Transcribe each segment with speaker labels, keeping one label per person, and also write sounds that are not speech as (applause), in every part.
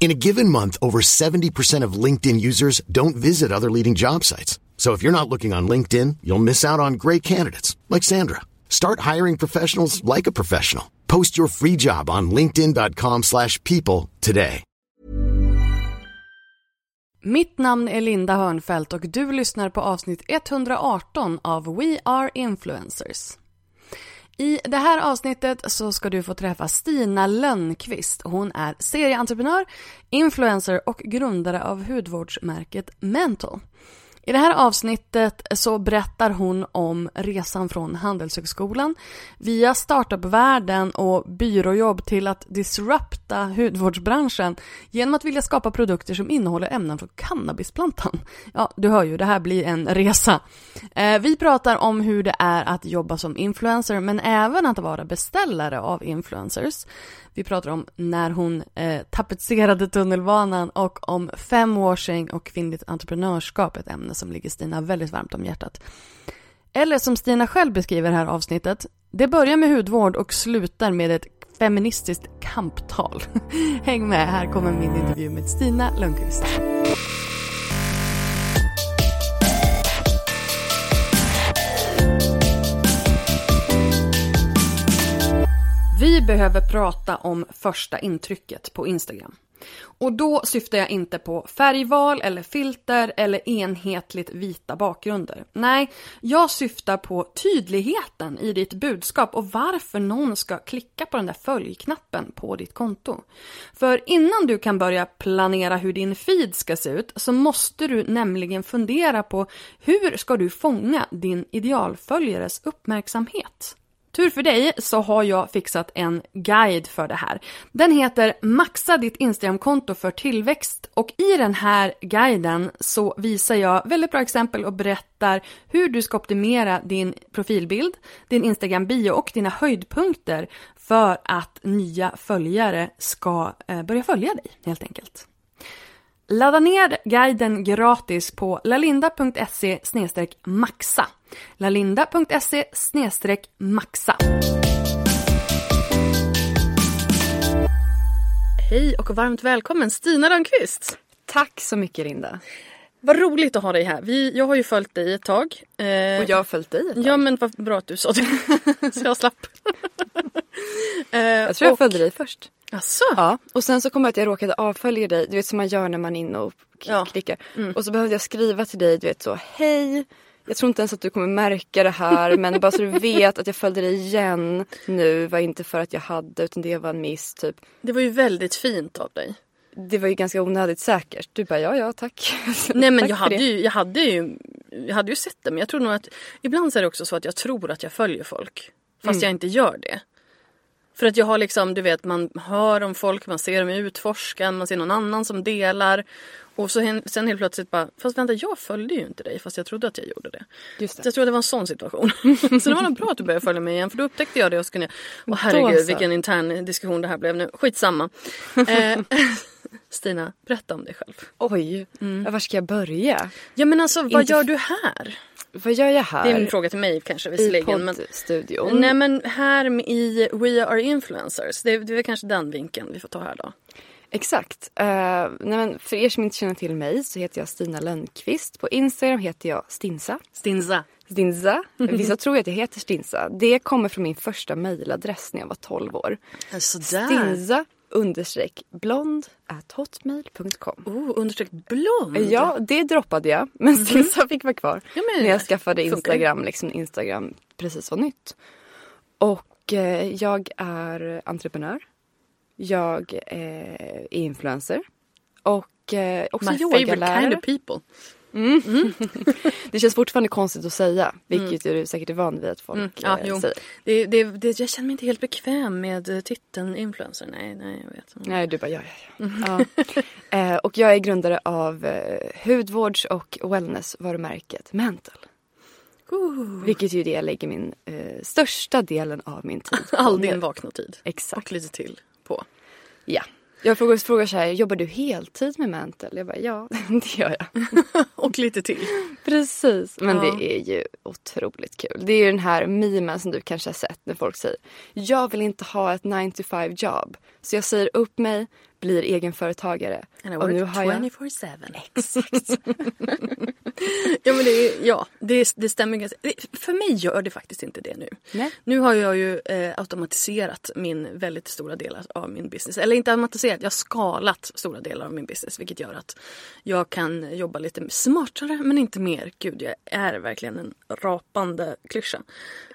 Speaker 1: In a given month, over 70% of LinkedIn users don't visit other leading job sites. So if you're not looking on LinkedIn, you'll miss out on great candidates like Sandra. Start hiring professionals like a professional. Post your free job on linkedin.com/people today.
Speaker 2: Mitt namn är Linda Hörnfeldt och du lyssnar på avsnitt 118 av We Are Influencers. I det här avsnittet så ska du få träffa Stina Lönnqvist. Hon är serieentreprenör, influencer och grundare av hudvårdsmärket Mental. I det här avsnittet så berättar hon om resan från Handelshögskolan via startupvärlden och byråjobb till att disrupta hudvårdsbranschen genom att vilja skapa produkter som innehåller ämnen från cannabisplantan. Ja, du hör ju, det här blir en resa. Eh, vi pratar om hur det är att jobba som influencer men även att vara beställare av influencers. Vi pratar om när hon eh, tapetserade tunnelbanan och om femwashing och kvinnligt entreprenörskap, ett ämne som ligger Stina väldigt varmt om hjärtat. Eller som Stina själv beskriver det här avsnittet, det börjar med hudvård och slutar med ett feministiskt kamptal. (laughs) Häng med, här kommer min intervju med Stina Lundqvist. Vi behöver prata om första intrycket på Instagram. Och då syftar jag inte på färgval eller filter eller enhetligt vita bakgrunder. Nej, jag syftar på tydligheten i ditt budskap och varför någon ska klicka på den där följknappen på ditt konto. För innan du kan börja planera hur din feed ska se ut så måste du nämligen fundera på hur ska du fånga din idealföljares uppmärksamhet? Tur för dig så har jag fixat en guide för det här. Den heter Maxa ditt Instagramkonto för tillväxt och i den här guiden så visar jag väldigt bra exempel och berättar hur du ska optimera din profilbild, din Instagram-bio och dina höjdpunkter för att nya följare ska eh, börja följa dig helt enkelt. Ladda ner guiden gratis på lalinda.se maxa. lalinda.se maxa. Hej och varmt välkommen Stina Rönnqvist.
Speaker 3: Tack så mycket Linda.
Speaker 2: Vad roligt att ha dig här. Vi, jag har ju följt dig ett tag. Eh,
Speaker 3: Och jag har följt dig ett tag.
Speaker 2: Ja men vad bra att du sa det. (laughs) Så jag slapp. (laughs) eh,
Speaker 3: Jag tror jag
Speaker 2: och-
Speaker 3: följde dig först.
Speaker 2: Asså?
Speaker 3: Ja, och sen så kom jag att jag råkade avfölja dig. Du vet som man gör när man är inne och
Speaker 2: Ja.
Speaker 3: klickar. Och så behövde jag skriva till dig, du vet så hej. Jag tror inte ens att du kommer märka det här (laughs) men bara så du vet att jag följde dig igen nu var inte för att jag hade utan det var en miss typ.
Speaker 2: Det var ju väldigt fint av dig.
Speaker 3: Det var ju ganska onödigt säkert. Du bara ja ja tack. (laughs)
Speaker 2: Nej men
Speaker 3: Tack
Speaker 2: jag hade, ju, jag, hade ju, jag hade ju sett det men jag tror nog att ibland så är det också så att jag tror att jag följer folk. Fast jag inte gör det. För att jag har liksom, du vet man hör om folk, man ser dem i Utforskan, man ser någon annan som delar. Och så sen helt plötsligt bara, fast vänta jag följde ju inte dig fast jag trodde att jag gjorde det.
Speaker 3: Just
Speaker 2: Så
Speaker 3: det.
Speaker 2: jag tror det var en sån situation. (laughs) så det var nog bra att du började följa mig igen för då upptäckte jag det och så kunde jag, åh herregud vilken intern diskussion det här blev nu. Skitsamma. (laughs) Eh, Stina, berätta om dig själv.
Speaker 3: Oj, ja, var ska jag börja?
Speaker 2: Ja men alltså vad
Speaker 3: Inte
Speaker 2: gör du här?
Speaker 3: Vad gör jag här?
Speaker 2: Det är en fråga till mig kanske
Speaker 3: I
Speaker 2: visserligen. Men,
Speaker 3: poddstudion.
Speaker 2: nej men här i We Are Influencers, det är, det är kanske den vinkeln vi får ta här då.
Speaker 3: Exakt. Eh, nej men för er som inte känner till mig så heter jag Stina Lönnqvist. På Instagram heter jag Stinsa.
Speaker 2: Stinsa.
Speaker 3: Stinsa. (laughs) Vissa tror att jag heter Stinsa. Det kommer från min första mejladress när jag var 12 år.
Speaker 2: Sådär.
Speaker 3: Stinsa understreck blond at hotmail.com.
Speaker 2: Oh, understreck blond.
Speaker 3: Ja, det droppade jag. Men Stinsa fick vara kvar.
Speaker 2: Ja, men
Speaker 3: när jag skaffade
Speaker 2: funkar.
Speaker 3: Instagram. Liksom Instagram precis var nytt. Och eh, jag är entreprenör. Jag eh, är influencer. Och eh, också
Speaker 2: My favorite
Speaker 3: yogalärare.
Speaker 2: kind of people. (laughs)
Speaker 3: Det känns fortfarande konstigt att säga. Vilket du säkert är van vid att folk
Speaker 2: Mm, ja, jo.
Speaker 3: säger.
Speaker 2: Det, det, det, jag känner mig inte helt bekväm med eh, titeln influencer. Nej, nej, jag vet.
Speaker 3: Nej, du bara ja, ja, ja. ja. (laughs) Eh, och jag är grundare av eh, hudvårds och wellness-varumärket Mental.
Speaker 2: Ooh.
Speaker 3: Vilket ju är det jag lägger min eh, största delen av min tid (laughs) på
Speaker 2: All din vakna tid.
Speaker 3: Exakt.
Speaker 2: Och lite till på.
Speaker 3: Ja. Jag frågar, frågar så här, jobbar du heltid med Mental? Jag bara, ja, (laughs) det gör jag. (laughs)
Speaker 2: Och lite till.
Speaker 3: Precis. Men
Speaker 2: Ja.
Speaker 3: det är ju otroligt kul. Det är ju den här memen som du kanske har sett när folk säger, jag vill inte ha ett 9 to 5 jobb. Så jag säger upp mig, blir egenföretagare.
Speaker 2: And I
Speaker 3: Och nu
Speaker 2: work
Speaker 3: har jag...
Speaker 2: 24-7. (laughs) Exakt. ja men det, är, ja, det, det stämmer ganska. För mig gör det faktiskt inte det nu.
Speaker 3: Nej.
Speaker 2: Nu har jag ju eh, automatiserat min väldigt stora del av min business. Eller inte automatiserat, jag har skalat stora delar av min business. Vilket gör att jag kan jobba lite smartare men inte mer. Gud, jag är verkligen en rapande klyscha.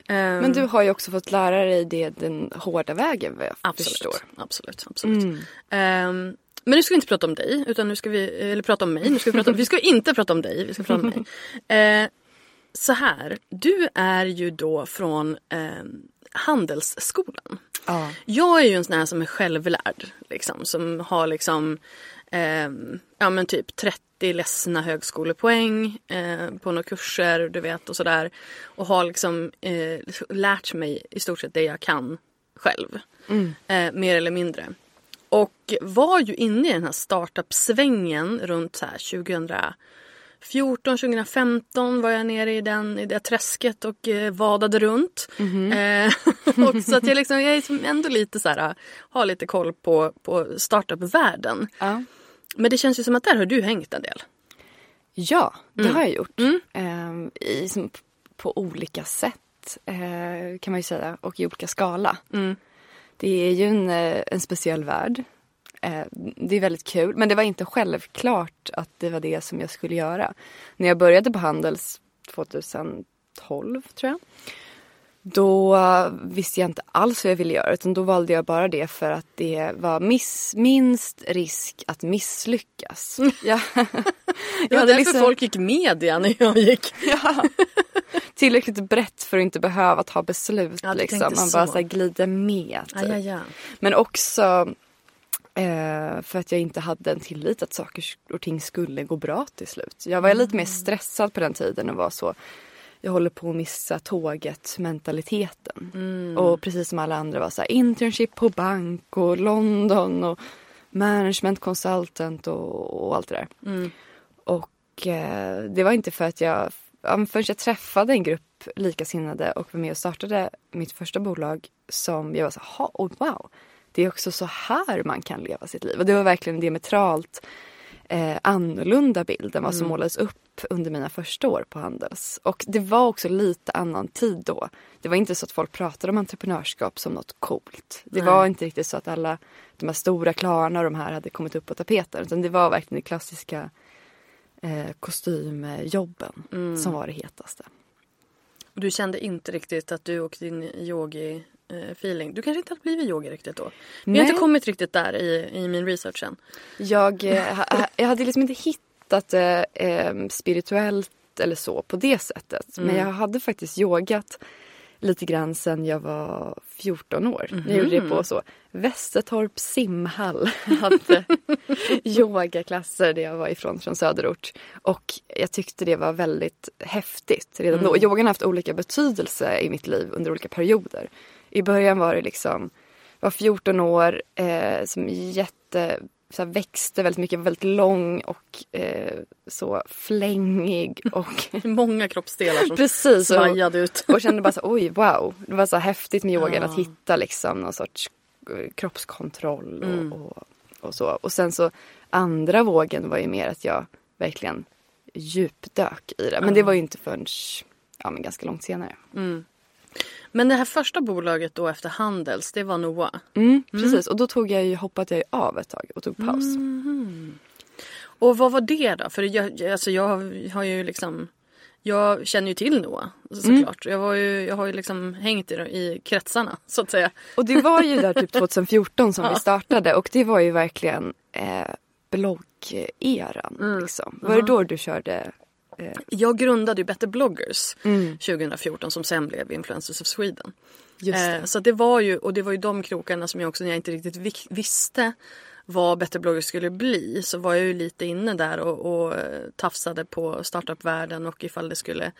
Speaker 2: Ehm,
Speaker 3: Men du har ju också fått lära dig det den hårda vägen vad jag
Speaker 2: Absolut,
Speaker 3: förstår.
Speaker 2: absolut, absolut. Ehm, men nu ska vi inte prata om dig, utan nu ska vi, eller prata om mig. Nu ska vi, prata om, vi ska inte prata om dig, vi ska prata om mig. (laughs) Eh, så här, du är ju då från eh, Handelsskolan.
Speaker 3: Ja.
Speaker 2: Jag är ju en sån här som är självlärd. Liksom, som har liksom ehm, ja, men typ 30 ledsna högskolepoäng eh, på några kurser du vet och sådär. Och har liksom eh, lärt mig i stort sett det jag kan själv. Eh, mer eller mindre. Och var ju inne i den här startup-svängen runt så här 2014, 2015 var jag nere i, den, i det träsket och eh, vadade runt. Eh, (laughs) och så att jag, liksom, jag är liksom ändå lite så här, har lite koll på, på startup-världen.
Speaker 3: Ja.
Speaker 2: Men det känns ju som att där har du hängt en del.
Speaker 3: Ja, det
Speaker 2: Mm.
Speaker 3: har jag gjort. Ehm, i, på olika sätt eh, kan man ju säga och i olika skala.
Speaker 2: Mm.
Speaker 3: Det är ju en, eh, en speciell värld. Eh, det är väldigt kul men det var inte självklart att det var det som jag skulle göra. När jag började på Handels 2012 tror jag. Då visste jag inte alls vad jag ville göra utan då valde jag bara det för att det var miss, minst risk att misslyckas. (laughs) (laughs) Jag,
Speaker 2: Det var därför
Speaker 3: liksom-
Speaker 2: folk gick media när jag gick. (laughs)
Speaker 3: Ja. Tillräckligt brett för att inte behöva ta beslut.
Speaker 2: Ja,
Speaker 3: liksom. Man bara
Speaker 2: så.
Speaker 3: så här, glider med. Typ.
Speaker 2: Ja, ja, ja.
Speaker 3: Men också eh, för att jag inte hade en tillit att saker och ting skulle gå bra till slut. Jag var lite mer stressad på den tiden och var så jag håller på att missa tåget mentaliteten. Och precis som alla andra var så här internship på bank och London och management consultant och, och allt det där. Och eh, det var inte för att jag, förrän jag träffade en grupp likasinnade och var med och startade mitt första bolag som jag var så här, oh, wow, det är också så här man kan leva sitt liv. Och det var verkligen en diametralt eh, annorlunda bild än vad som målades upp under mina första år på Handels. Och det var också lite annan tid då. Det var inte så att folk pratade om entreprenörskap som något coolt. Det var inte riktigt så att alla de här stora Klarna och de här hade kommit upp på tapeten. Utan det var verkligen det klassiska eh, kostymjobben som var det hetaste.
Speaker 2: Och du kände inte riktigt att du och din yogi feeling. Du kanske inte hade blivit yogi riktigt då. Vi har
Speaker 3: Nej.
Speaker 2: inte kommit riktigt där i, i min research än.
Speaker 3: Jag, eh, jag hade liksom inte hittat det eh, spirituellt eller så på det sättet. Men jag hade faktiskt yogat lite grann sen jag var 14 år. Jag gjorde det på så Västertorp simhall. (laughs) Jag hade yogaklasser där jag var ifrån, från söderort. Och jag tyckte det var väldigt häftigt redan då. Yogan har haft olika betydelse i mitt liv under olika perioder. I början var det liksom, var 14 år, eh, som jätte så här, växte väldigt mycket, var väldigt lång och eh, så flängig (laughs) och
Speaker 2: Många kroppsdelar som
Speaker 3: Precis,
Speaker 2: svajade ut.
Speaker 3: och kände bara så oj wow. Det var så häftigt med yogan
Speaker 2: Ja.
Speaker 3: att hitta liksom någon sorts eh, kroppskontroll och,
Speaker 2: Mm.
Speaker 3: och, och så. Och sen så andra vågen var ju mer att jag verkligen djupdök i det. Men det var ju inte förrän ja, men ganska långt senare.
Speaker 2: Men det här första bolaget då efter Handels, det var Noah.
Speaker 3: Mm, precis, och då tog jag ju, hoppade jag av ett tag och tog paus.
Speaker 2: Och vad var det då? För jag, alltså jag har ju liksom jag känner ju till Noah såklart. Jag, var ju, jag har ju liksom hängt i, i kretsarna så att säga.
Speaker 3: Och det var ju där typ (laughs) 2014 som vi startade och det var ju verkligen eh, bloggeran. Liksom. Var det då du körde? Eh,
Speaker 2: Jag grundade ju Better bloggers 2014 som sen blev Influencers of Sweden.
Speaker 3: Just det.
Speaker 2: Eh, så det var ju, och det var ju de krokarna som jag också när jag inte riktigt visste vad Better bloggers skulle bli så var jag ju lite inne där och, och eh, tafsade på startupvärlden och ifall det skulle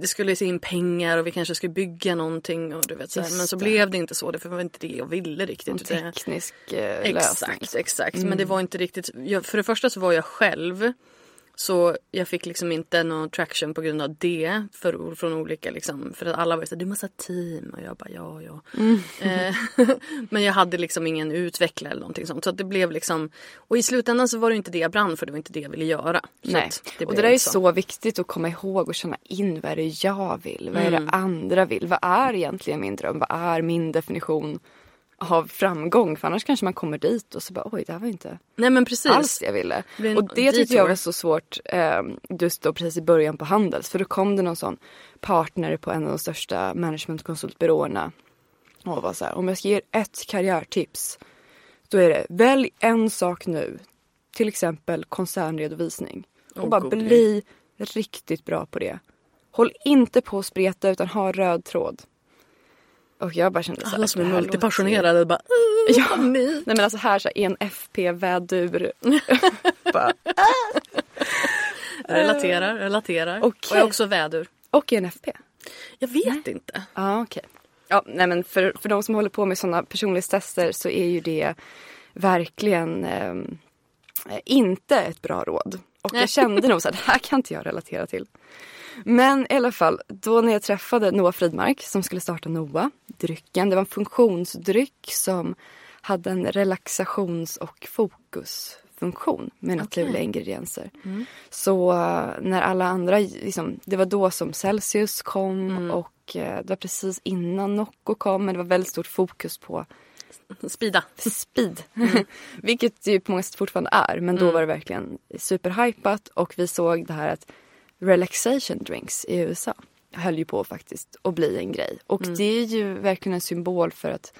Speaker 2: det skulle se in pengar och vi kanske skulle bygga någonting och du vet så Men så blev det inte så. Det var inte det jag ville riktigt.
Speaker 3: en teknisk lösning.
Speaker 2: Exakt, exakt. Men det var inte riktigt. Jag, för det första så var jag själv. Så jag fick liksom inte någon traction på grund av det. För, från olika liksom. För att alla var så här, du måste ha team. Och jag bara ja, ja. Eh, (laughs) men jag hade liksom ingen utvecklare eller någonting sånt. Så att det blev liksom. Och i slutändan så var det inte det jag brann för. Det var inte det jag ville göra. Så
Speaker 3: Nej,
Speaker 2: att
Speaker 3: och det där är
Speaker 2: inte
Speaker 3: så viktigt att komma ihåg och känna in vad är det jag vill? Vad är
Speaker 2: Mm.
Speaker 3: det andra vill? Vad är egentligen min dröm? Vad är min definition av framgång? För annars kanske man kommer dit och så bara oj det här var inte
Speaker 2: Nej men precis.
Speaker 3: alls det jag ville.
Speaker 2: Det
Speaker 3: Och det tyckte jag var så svårt eh, just då precis i början på Handels. För då kom det någon sån partner på en av de största managementkonsultbyråerna och var så här, om jag ska ge er ett karriärtips då är det välj en sak nu. Till exempel koncernredovisning. Och bara
Speaker 2: god
Speaker 3: bli riktigt bra på det. Håll inte på att spreta utan ha röd tråd. Och jag bara kände så
Speaker 2: Alla som är multipassionerade bara.
Speaker 3: Ja.
Speaker 2: Nej.
Speaker 3: Nej men alltså här så här, en FP-vädur. (laughs) Bara,
Speaker 2: Relaterar, relaterar.
Speaker 3: Okej.
Speaker 2: Och jag är också vädur.
Speaker 3: och en FP.
Speaker 2: Jag vet inte.
Speaker 3: Ja okej. Ja nej men för, för de som håller på med sådana personlighetstester så är ju det verkligen eh, inte ett bra råd. Och
Speaker 2: Nej.
Speaker 3: jag kände nog så här, det här kan inte jag relatera till. Men i alla fall, då när jag träffade Noah Fridmark som skulle starta Noah, drycken, det var en funktionsdryck som hade en relaxations och fokusfunktion med naturliga ingredienser. Så eh, när alla andra, liksom, det var då som Celsius kom och eh, det var precis innan Nocco kom men det var väldigt stort fokus på
Speaker 2: Spida.
Speaker 3: speed. (laughs) Vilket det ju på många sätt fortfarande är. Men då var det verkligen superhypat och vi såg det här att relaxation drinks i USA höll ju på faktiskt att bli en grej. Och det är ju verkligen en symbol för att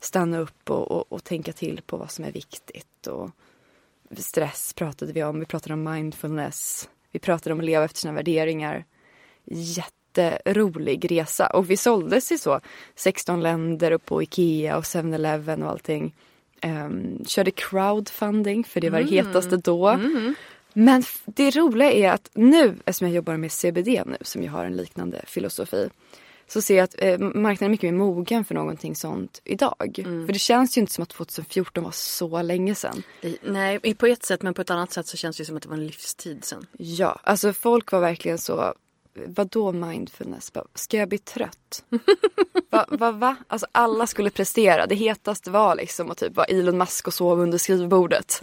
Speaker 3: stanna upp och, och, och tänka till på vad som är viktigt. Och stress pratade vi om, vi pratade om mindfulness. Vi pratade om att leva efter sina värderingar. Jätterolig resa. Och vi såldes i så 16 länder och på Ikea och 7-Eleven och allting. Um, körde crowdfunding för det var det hetaste då. Men det roliga är att nu, eftersom jag jobbar med CBD nu som ju har en liknande filosofi. Så ser jag att eh, marknaden är mycket mer mogen för någonting sånt idag. För det känns ju inte som att 2014 var så länge sedan.
Speaker 2: Nej, på ett sätt men på ett annat sätt så känns det som att det var en livstid sen.
Speaker 3: Ja, alltså folk var verkligen så, vadå mindfulness? Ska jag bli trött? (laughs) va, va, va? Alltså alla skulle prestera. Det hetaste var liksom att typ vara Elon Musk och sova under skrivbordet.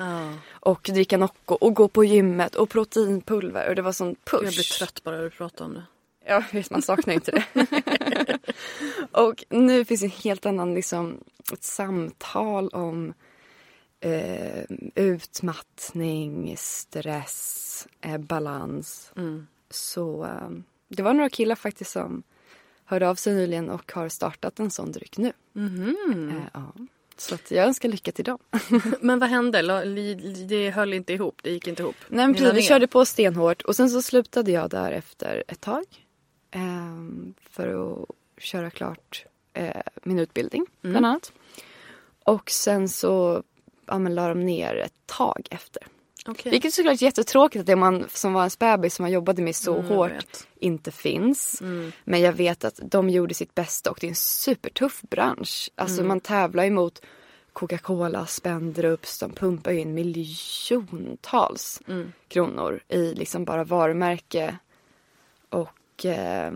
Speaker 3: Och dricka Nocco och gå på gymmet och proteinpulver och det var sån push.
Speaker 2: Jag blir trött bara att prata om det.
Speaker 3: Ja, visst, man saknar inte det. (laughs) och nu finns en helt annan, liksom, ett samtal om eh, utmattning, stress, eh, balans. Så eh, det var några killar faktiskt som hörde av sig nyligen och har startat en sån dryck nu. Eh, ja. Så jag önskar lycka till dem. (laughs)
Speaker 2: Men vad hände? Det höll inte ihop. Det gick inte ihop.
Speaker 3: Nej men precis, vi körde på stenhårt och sen så slutade jag där efter ett tag. ehm, för att köra klart eh, min utbildning
Speaker 2: Mm.
Speaker 3: bland annat. Och sen så ja, men, la de ner ett tag efter.
Speaker 2: Okej.
Speaker 3: Vilket såklart är jättetråkigt att det man som var en bebis som man jobbade med så
Speaker 2: Mm,
Speaker 3: hårt
Speaker 2: vet.
Speaker 3: inte finns. Men jag vet att de gjorde sitt bästa och det är en supertuff bransch. Alltså
Speaker 2: Mm.
Speaker 3: man tävlar emot Coca-Cola, Spendrups, de pumpar ju in miljontals
Speaker 2: Mm.
Speaker 3: kronor i liksom bara varumärke och eh,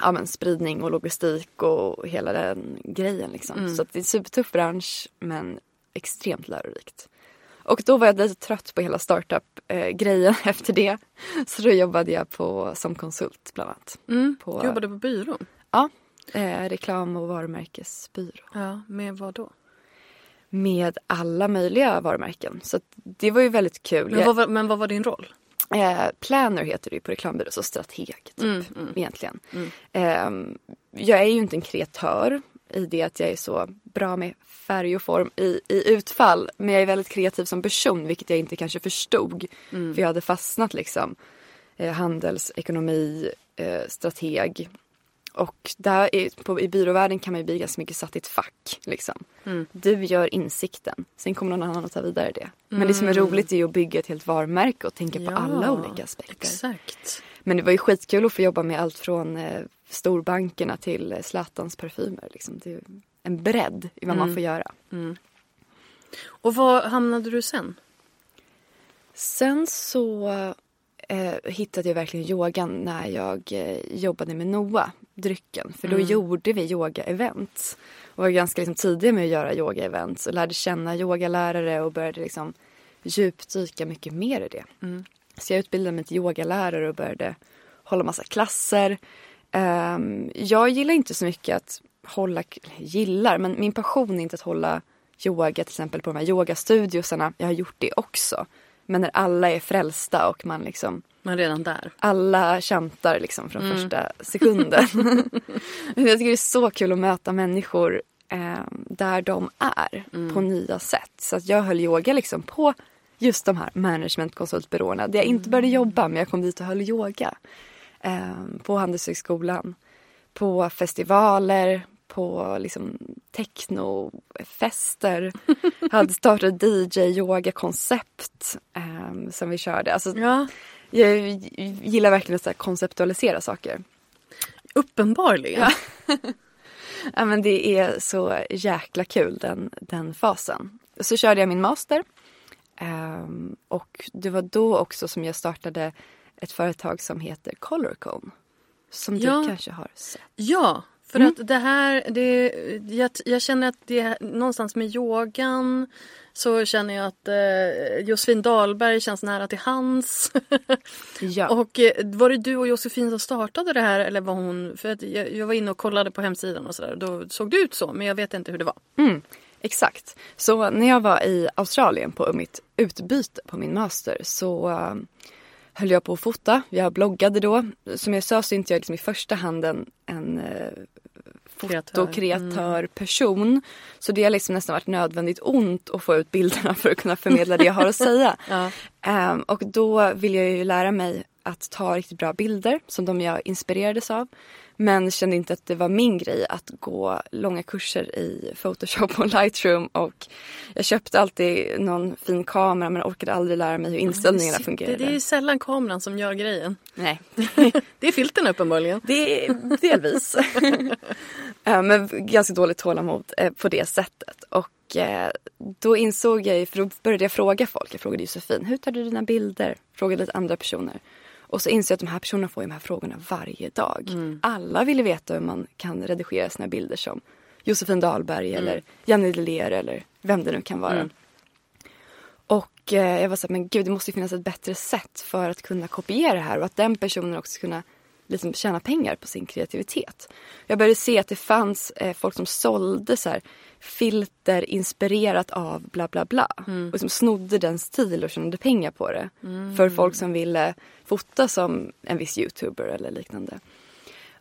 Speaker 3: ja, men spridning och logistik och hela den grejen. Liksom.
Speaker 2: Mm.
Speaker 3: Så att det är en supertuff bransch men extremt lärorikt. Och då var jag lite trött på hela startup-grejen (laughs) efter det. Så då jobbade jag på, som konsult bland annat.
Speaker 2: Mm.
Speaker 3: På,
Speaker 2: jobbade på byrå?
Speaker 3: Ja, eh, reklam och varumärkesbyrå.
Speaker 2: Ja, med vad då?
Speaker 3: Med alla möjliga varumärken. Så det var ju väldigt kul.
Speaker 2: Men vad, var, men vad var din roll?
Speaker 3: Eh, planner heter det ju på reklambyrå, så strateg typ,
Speaker 2: Mm, mm.
Speaker 3: egentligen. Eh, jag är ju inte en kreatör i det att jag är så bra med färg och form i, i utfall. Men jag är väldigt kreativ som person, vilket jag inte kanske förstod.
Speaker 2: Mm.
Speaker 3: För jag hade fastnat liksom. Eh, handelsekonomi, eh, strateg. Och där i, på, i byråvärlden kan man ju bli ganska mycket satt i ett fack. Liksom.
Speaker 2: Mm.
Speaker 3: Du gör insikten, sen kommer någon annan att ta vidare det. Men det som är roligt är ju att bygga ett helt varumärke och tänka på
Speaker 2: Mm. Ja,
Speaker 3: alla olika aspekter.
Speaker 2: Exakt.
Speaker 3: Men det var ju skitkul att få jobba med allt från eh, storbankerna till eh, Zlatans parfymer. Liksom. Det är en bredd i vad man
Speaker 2: Mm.
Speaker 3: får göra.
Speaker 2: Och var hamnade du sen?
Speaker 3: Sen så eh, hittade jag verkligen yogan när jag eh, jobbade med Noah, drycken. För då gjorde vi yoga-events. Och var ganska liksom, tidiga med att göra yoga-events och lärde känna yogalärare och började liksom djupdyka mycket mer i det. Så jag utbildade mig till yogalärare och började hålla massa klasser. Ehm, jag gillar inte så mycket att hålla, gillar, men min passion är inte att hålla yoga till exempel på de här yogastudiosarna. Jag har gjort det också. Men när alla är frälsta och man liksom
Speaker 2: Men redan där.
Speaker 3: alla chantar liksom från första sekunden. (laughs) Jag tycker det är så kul att möta människor eh, där de är på nya sätt. Så att jag höll yoga liksom på just de här managementkonsultbyråerna där jag inte började jobba men jag kom dit och höll yoga. Eh, på Handelshögskolan, på festivaler, på liksom technofester. (laughs) hade startat DJ-yoga-koncept eh, som vi körde. Alltså,
Speaker 2: Ja,
Speaker 3: jag gillar verkligen att konceptualisera saker.
Speaker 2: uppenbarligen.
Speaker 3: Ja, men det är så jäkla kul den, den fasen. Så körde jag min master. Ehm, och det var då också som jag startade ett företag som heter Colorcone. Som
Speaker 2: Ja.
Speaker 3: du kanske har sett.
Speaker 2: Ja, för
Speaker 3: Mm.
Speaker 2: att det här, det, jag, jag känner att det någonstans med yogan så känner jag att eh, Josefin Dahlberg känns nära till hans.
Speaker 3: Ja. (laughs)
Speaker 2: och eh, var det du och Josefin som startade det här eller var hon, för att jag, jag var inne och kollade på hemsidan och sådär, då såg det ut så men jag vet inte hur det var.
Speaker 3: Mm, exakt. Så när jag var i Australien på mitt utbyte på min master så eh, höll jag på att fota. Jag bloggade då. Som jag sa så är inte jag liksom i första hand en, en fotokreatör person. Så det har liksom nästan varit nödvändigt ont att få ut bilderna för att kunna förmedla det jag har att säga. (laughs)
Speaker 2: Ja.
Speaker 3: Ehm, och då vill jag ju lära mig att ta riktigt bra bilder som de jag inspirerades av. Men kände inte att det var min grej att gå långa kurser i Photoshop och (laughs) Lightroom. Och jag köpte alltid någon fin kamera men orkade aldrig lära mig hur inställningarna
Speaker 2: det,
Speaker 3: fungerade.
Speaker 2: det är sällan kameran som gör grejen.
Speaker 3: Nej, (laughs)
Speaker 2: Det är filten uppenbarligen.
Speaker 3: det är delvis. (laughs) Eh, Men ganska dåligt tålamod eh, på det sättet. Och eh, då insåg jag ju, för då började jag fråga folk. Jag frågade Josefin, hur tar du dina bilder? Frågade lite andra personer. Och så insåg jag att de här personerna får de här frågorna varje dag. Alla ville veta hur man kan redigera sina bilder som Josefin Dahlberg eller Janne Deler eller vem det nu kan vara. Och eh, jag var så här, men gud det måste finnas ett bättre sätt för att kunna kopiera det här och att den personen också ska kunna liksom tjäna pengar på sin kreativitet. Jag började se att det fanns eh, folk som sålde så här, filter inspirerat av bla bla bla. Och liksom snodde den stil och tjänade pengar på det. För folk som ville fota som en viss youtuber eller liknande.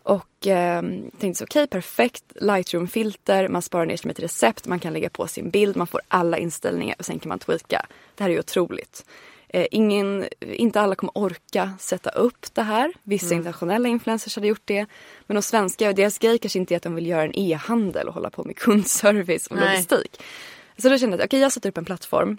Speaker 3: Och eh, tänkte så okej perfekt Lightroom-filter, man sparar ner som ett recept, man kan lägga på sin bild, man får alla inställningar och sen kan man tweaka. Det här är ju otroligt. Eh, ingen, inte alla kommer orka sätta upp det här. Vissa internationella influencers hade gjort det. Men de svenska, deras grej kanske inte är att de vill göra en e-handel och hålla på med (laughs) kundservice och
Speaker 2: Nej.
Speaker 3: logistik. Så då kände jag att okej, jag sätter upp en plattform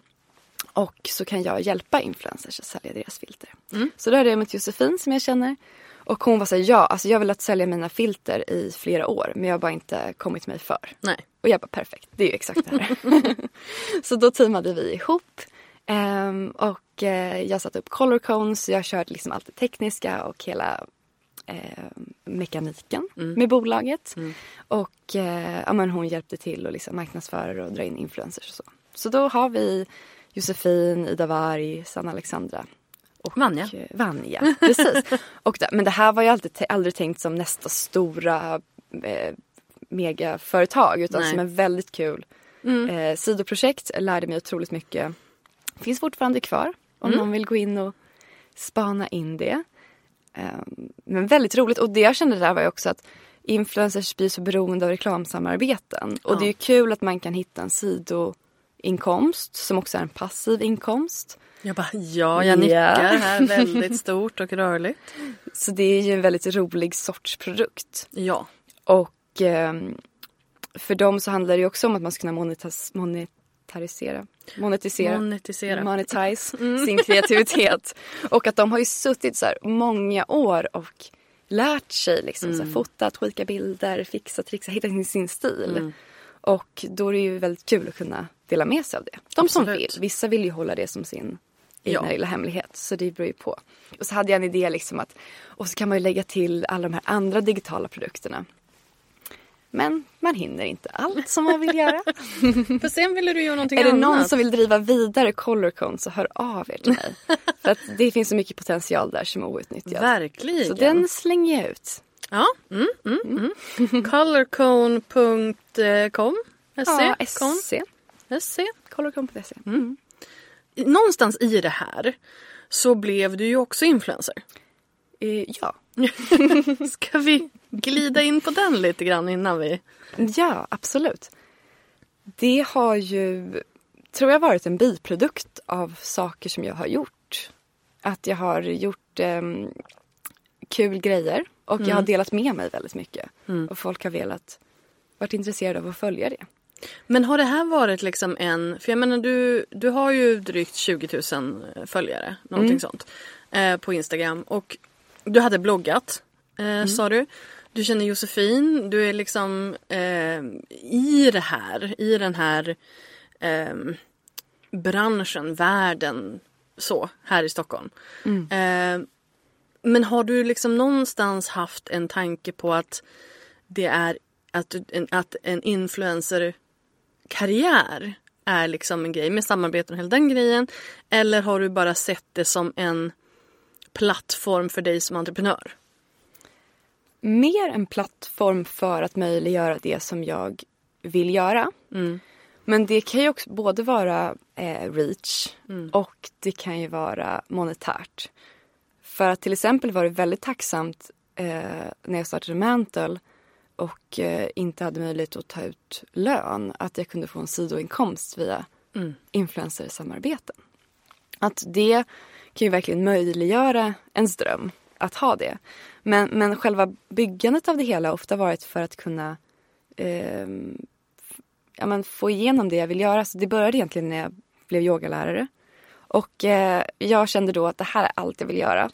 Speaker 3: och så kan jag hjälpa influencers att sälja deras filter. Så då hörde jag med Josefin som jag känner. Och hon var så här, ja, alltså jag har velat sälja mina filter i flera år men jag har bara inte kommit mig för.
Speaker 2: Nej.
Speaker 3: Och jag bara perfekt, det är ju exakt det här. (laughs) (laughs) så då teamade vi ihop. Ehm, och eh, jag satte upp color cones, jag körde liksom allt det tekniska och hela eh, mekaniken med bolaget. Och eh, ja, men hon hjälpte till att liksom marknadsföra och dra in influencers och så. Så då har vi Josefin, Ida Warg, Sanna Alexandra. Och
Speaker 2: Vanja.
Speaker 3: eh, Vanja, precis. (laughs) och det, men det här var ju alltid, aldrig tänkt som nästa stora eh, megaföretag utan
Speaker 2: Nej.
Speaker 3: som en väldigt kul eh, sidoprojekt. Jag lärde mig otroligt mycket. Finns fortfarande kvar om någon vill gå in och spana in det. Ehm, men väldigt roligt och det jag kände där var ju också att influencers blir så beroende av reklamsamarbeten. Och
Speaker 2: Ja.
Speaker 3: det är ju kul att man kan hitta en sidoinkomst som också är en passiv inkomst.
Speaker 2: Jag bara ja, jag
Speaker 3: Ja.
Speaker 2: nickar här (laughs) väldigt stort och rörligt.
Speaker 3: Så det är ju en väldigt rolig sorts produkt.
Speaker 2: Ja.
Speaker 3: Och ehm, för dem så handlar det också om att man ska kunna monetas, monetarisera. Monetisera.
Speaker 2: Monetisera.
Speaker 3: Monetize (laughs) sin kreativitet. Och att de har ju suttit så här många år och lärt sig liksom så här, fota, tweaka bilder, fixa, trixa, hitta sin, sin stil. Och då är det ju väldigt kul att kunna dela med sig av det. De som
Speaker 2: Absolut.
Speaker 3: vill. Vissa vill ju hålla det som sin egna
Speaker 2: Ja.
Speaker 3: lilla hemlighet. Så det beror ju på. Och så hade jag en idé liksom att och så kan man ju lägga till alla de här andra digitala produkterna. Men man hinner inte allt som man vill göra. (laughs)
Speaker 2: För sen ville du göra någonting
Speaker 3: Är det
Speaker 2: annat.
Speaker 3: någon som vill driva vidare Colorcon så hör av er till mig. (laughs) För att det finns så mycket potential där som är outnyttjad.
Speaker 2: Verkligen.
Speaker 3: Så den slänger jag ut.
Speaker 2: Ja. Mm, mm, mm. Colorcone.com
Speaker 3: Ja,
Speaker 2: SC.
Speaker 3: SC.
Speaker 2: SC.
Speaker 3: Colorcon.se.
Speaker 2: Någonstans i det här så blev du ju också influencer.
Speaker 3: Eh, ja. (laughs)
Speaker 2: Ska vi glida in på den lite grann innan vi...
Speaker 3: ja, absolut. Det har ju, tror jag, varit en biprodukt av saker som jag har gjort. Att jag har gjort ehm, kul grejer och jag har delat med mig väldigt mycket. Och folk har velat, varit intresserade av att följa det.
Speaker 2: Men har det här varit liksom en... För jag menar du, du har ju drygt 20 000 följare, någonting sånt, eh, på Instagram. Och du hade bloggat, eh, sa du. Du känner Josefin, du är liksom eh, i det här, i den här eh, branschen, världen, så, här i Stockholm. Eh, men har du liksom någonstans haft en tanke på att det är att, en, att en influencer karriär är liksom en grej med samarbeten och hela den grejen? Eller har du bara sett det som en plattform för dig som entreprenör?
Speaker 3: Mer en plattform för att möjliggöra det som jag vill göra. Men det kan ju också både vara eh, reach och det kan ju vara monetärt. För att till exempel var det väldigt tacksamt eh, när jag startade Mantle och eh, inte hade möjlighet att ta ut lön. Att jag kunde få en sidoinkomst via influencersamarbeten. Att det kan ju verkligen möjliggöra ens dröm att ha det. Men, men själva byggandet av det hela har ofta varit för att kunna f- ja, men få igenom det jag vill göra. Så det började egentligen när jag blev yogalärare. Och eh, jag kände då att det här är allt jag vill göra.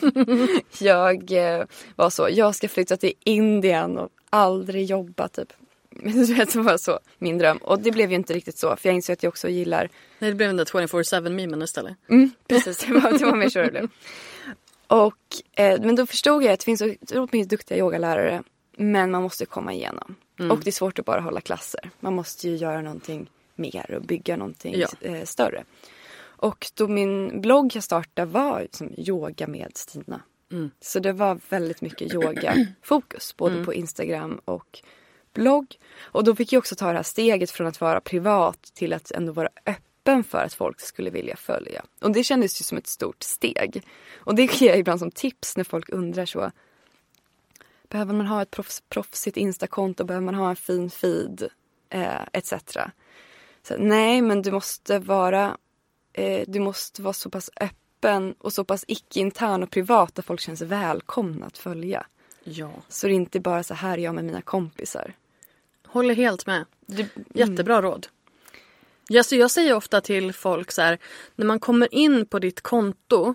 Speaker 3: (laughs) jag eh, var så, jag ska flytta till Indien och aldrig jobba typ. Men du vet, det var så min dröm. Och det blev ju inte riktigt så. För jag insåg att jag också gillar
Speaker 2: Nej, det blev den där 24-7-memen istället.
Speaker 3: Mm, precis, det var, det var mer så det blev. Och, eh, men då förstod jag att det finns otroligt mycket duktiga yogalärare. Men man måste komma igenom. Och det är svårt att bara hålla klasser. Man måste ju göra någonting mer och bygga någonting
Speaker 2: Ja.
Speaker 3: eh, större. Och då min blogg jag startade var som yoga med Stina. Så det var väldigt mycket yoga-fokus (clears throat) både på Instagram och blogg. Och då fick jag också ta det här steget från att vara privat till att ändå vara öppen för att folk skulle vilja följa. Och det kändes ju som ett stort steg. Och det ger jag ibland som tips när folk undrar så. Behöver man ha ett proffs, proffsigt instakonto? Behöver man ha en fin feed? Eh, etc. Så, nej, men du måste vara eh, du måste vara så pass öppen och så pass icke-intern och privat att folk känns välkomna att följa.
Speaker 2: Ja.
Speaker 3: Så det är inte bara så här är jag med mina kompisar.
Speaker 2: Håller helt med.
Speaker 3: Du,
Speaker 2: Jättebra råd. Ja, så jag säger ofta till folk så här, när man kommer in på ditt konto,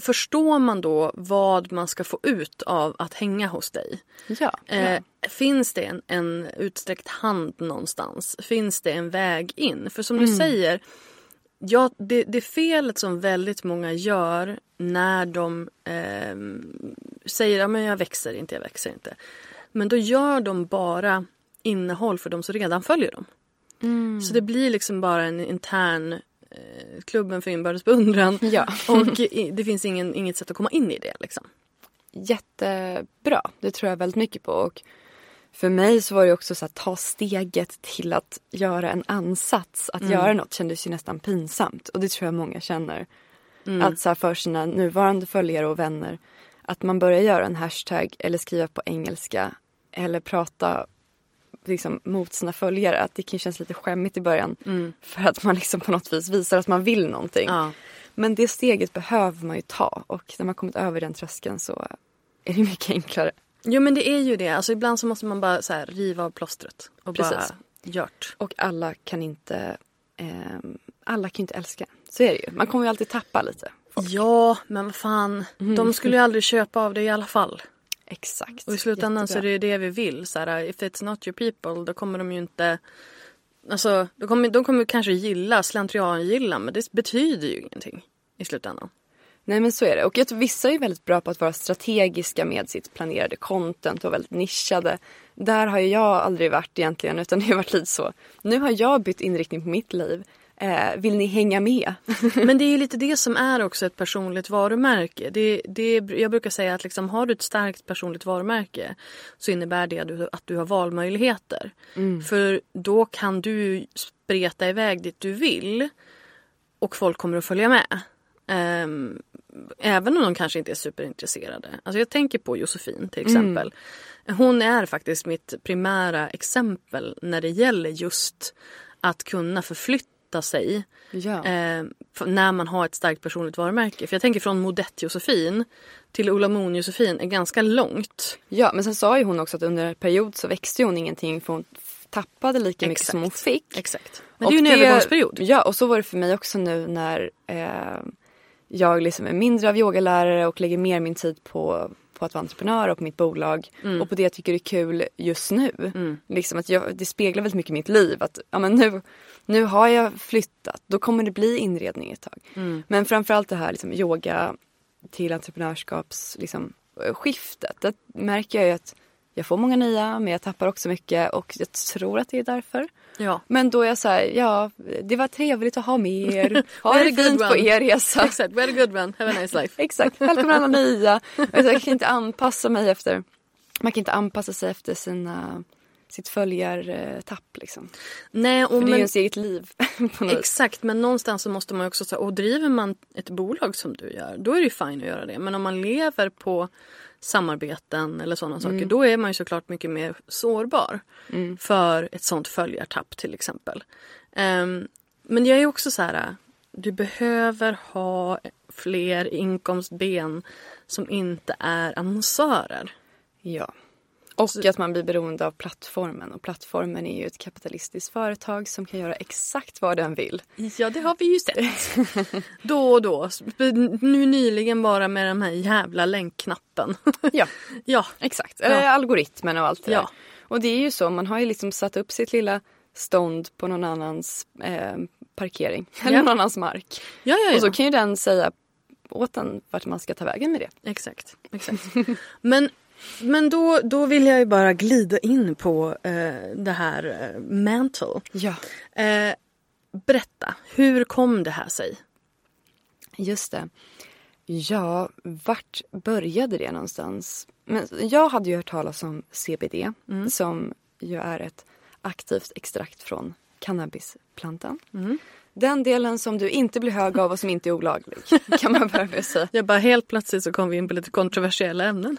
Speaker 2: förstår man då vad man ska få ut av att hänga hos dig?
Speaker 3: ja,
Speaker 2: Eh, finns det en, en utsträckt hand någonstans? Finns det en väg in? För som du säger, ja, det, det felet som väldigt många gör när de ehm, säger att jag växer inte, jag växer inte. Men då gör de bara innehåll för de som redan följer dem. Så det blir liksom bara en intern eh, klubben för inbördes beundran. (laughs)
Speaker 3: Ja.
Speaker 2: Och det finns ingen, inget sätt att komma in i det liksom.
Speaker 3: jättebra. Det tror jag väldigt mycket på. Och för mig så var det också så att ta steget till att göra en ansats. Att göra något kändes ju nästan pinsamt. Och det tror jag många känner. Att så här för sina nuvarande följare och vänner. Att man börjar göra en hashtag eller skriva på engelska. Eller prata liksom mot sina följare. Att det kan kännas lite skämmigt i början. För att man liksom på något vis visar att man vill någonting.
Speaker 2: Ja.
Speaker 3: Men det steget behöver man ju ta. Och när man kommit över den tröskeln så är det mycket enklare.
Speaker 2: Jo men det är ju det. Alltså ibland så måste man bara så här, riva av plåstret. Och bara
Speaker 3: Precis.
Speaker 2: gjort.
Speaker 3: Och alla kan inte ehm, alla kan inte älska. Så är det ju. Man kommer ju alltid tappa lite.
Speaker 2: Ja men vad fan. De skulle ju aldrig köpa av det i alla fall.
Speaker 3: Exakt.
Speaker 2: Och i slutändan så är det ju det vi vill. Så här, if it's not your people då kommer de ju inte... Alltså de kommer, de kommer kanske gilla, slentrian gilla men det betyder ju ingenting i slutändan.
Speaker 3: Nej men så är det. Och jag tror vissa är väldigt bra på att vara strategiska med sitt planerade content och väldigt nischade. Där har jag aldrig varit egentligen utan det har varit lite så. Nu har jag bytt inriktning på mitt liv. Eh, vill ni hänga med? (laughs)
Speaker 2: Men det är lite det som är också ett personligt varumärke. Det, det, jag brukar säga att liksom, har du ett starkt personligt varumärke så innebär det att du, att du har valmöjligheter. För då kan du spreta iväg dit du vill och folk kommer att följa med. Ehm, även om de kanske inte är superintresserade. Alltså jag tänker på Josefin till exempel. Hon är faktiskt mitt primära exempel när det gäller just att kunna förflytta sig
Speaker 3: Ja.
Speaker 2: eh, när man har ett starkt personligt varumärke. För jag tänker från Modett Josefin till Ola Moon Josefin är ganska långt.
Speaker 3: Ja men sen sa ju hon också att under en period så växte hon ingenting för hon tappade lika mycket som hon
Speaker 2: Exakt.
Speaker 3: fick.
Speaker 2: Exakt. Men det är ju en
Speaker 3: Och
Speaker 2: övergångsperiod.
Speaker 3: Ja, och så var det för mig också nu när eh, jag liksom är mindre av yogalärare och lägger mer min tid på, på att vara entreprenör och på mitt bolag.
Speaker 2: Mm.
Speaker 3: Och på det jag tycker är kul just nu. Liksom att jag, det speglar väldigt mycket mitt liv. Att ja, men nu, nu har jag flyttat, då kommer det bli inredning ett tag.
Speaker 2: Mm.
Speaker 3: Men framförallt det här liksom, yoga till entreprenörskaps liksom, eh, skiftet. Det märker jag ju att jag får många nya men jag tappar också mycket och jag tror att det är därför.
Speaker 2: Ja.
Speaker 3: Men då är jag så här, ja det var trevligt att ha med er. (laughs) Ha det fint på er resa.
Speaker 2: Exakt, we had a good run, have a nice life. (laughs)
Speaker 3: Exakt, välkomna alla nya. Jag kan inte anpassa mig efter, man kan inte anpassa sig efter sina, sitt följartapp liksom.
Speaker 2: Nej, och
Speaker 3: För det är ju ens eget liv (laughs)
Speaker 2: exakt, men någonstans så måste man också säga, och driver man ett bolag som du gör, då är det ju fine att göra det. Men om man lever på samarbeten eller sådana saker, då är man ju såklart mycket mer sårbar för ett sånt följartapp till exempel. Ehm, men jag är också så här, du behöver ha fler inkomstben som inte är annonsörer.
Speaker 3: Ja. Och att man blir beroende av plattformen. Och plattformen är ju ett kapitalistiskt företag som kan göra exakt vad den vill.
Speaker 2: Ja, det har vi ju sett. (laughs) då och då. Nu nyligen bara med den här jävla länkknappen.
Speaker 3: Ja, (laughs)
Speaker 2: ja,
Speaker 3: exakt. Eller
Speaker 2: Ja.
Speaker 3: algoritmen och allt det
Speaker 2: Ja.
Speaker 3: där. Och det är ju så, man har ju liksom satt upp sitt lilla stånd på någon annans eh, parkering. (laughs) Eller
Speaker 2: Ja.
Speaker 3: någon annans mark.
Speaker 2: ja, ja. ja.
Speaker 3: Och så kan ju den säga åt en vart man ska ta vägen med det.
Speaker 2: Exakt. exakt. men men då, då vill jag ju bara glida in på eh, det här eh, mantle.
Speaker 3: Ja.
Speaker 2: Eh, berätta, hur kom det här sig?
Speaker 3: Just det. Ja, vart började det någonstans? Men jag hade ju hört talas om CBD som ju är ett aktivt extrakt från cannabisplantan. Den delen som du inte blir hög av och som inte är olaglig (laughs) kan man börja med att säga.
Speaker 2: Jag bara helt plötsligt så kom vi in på lite kontroversiella ämnen.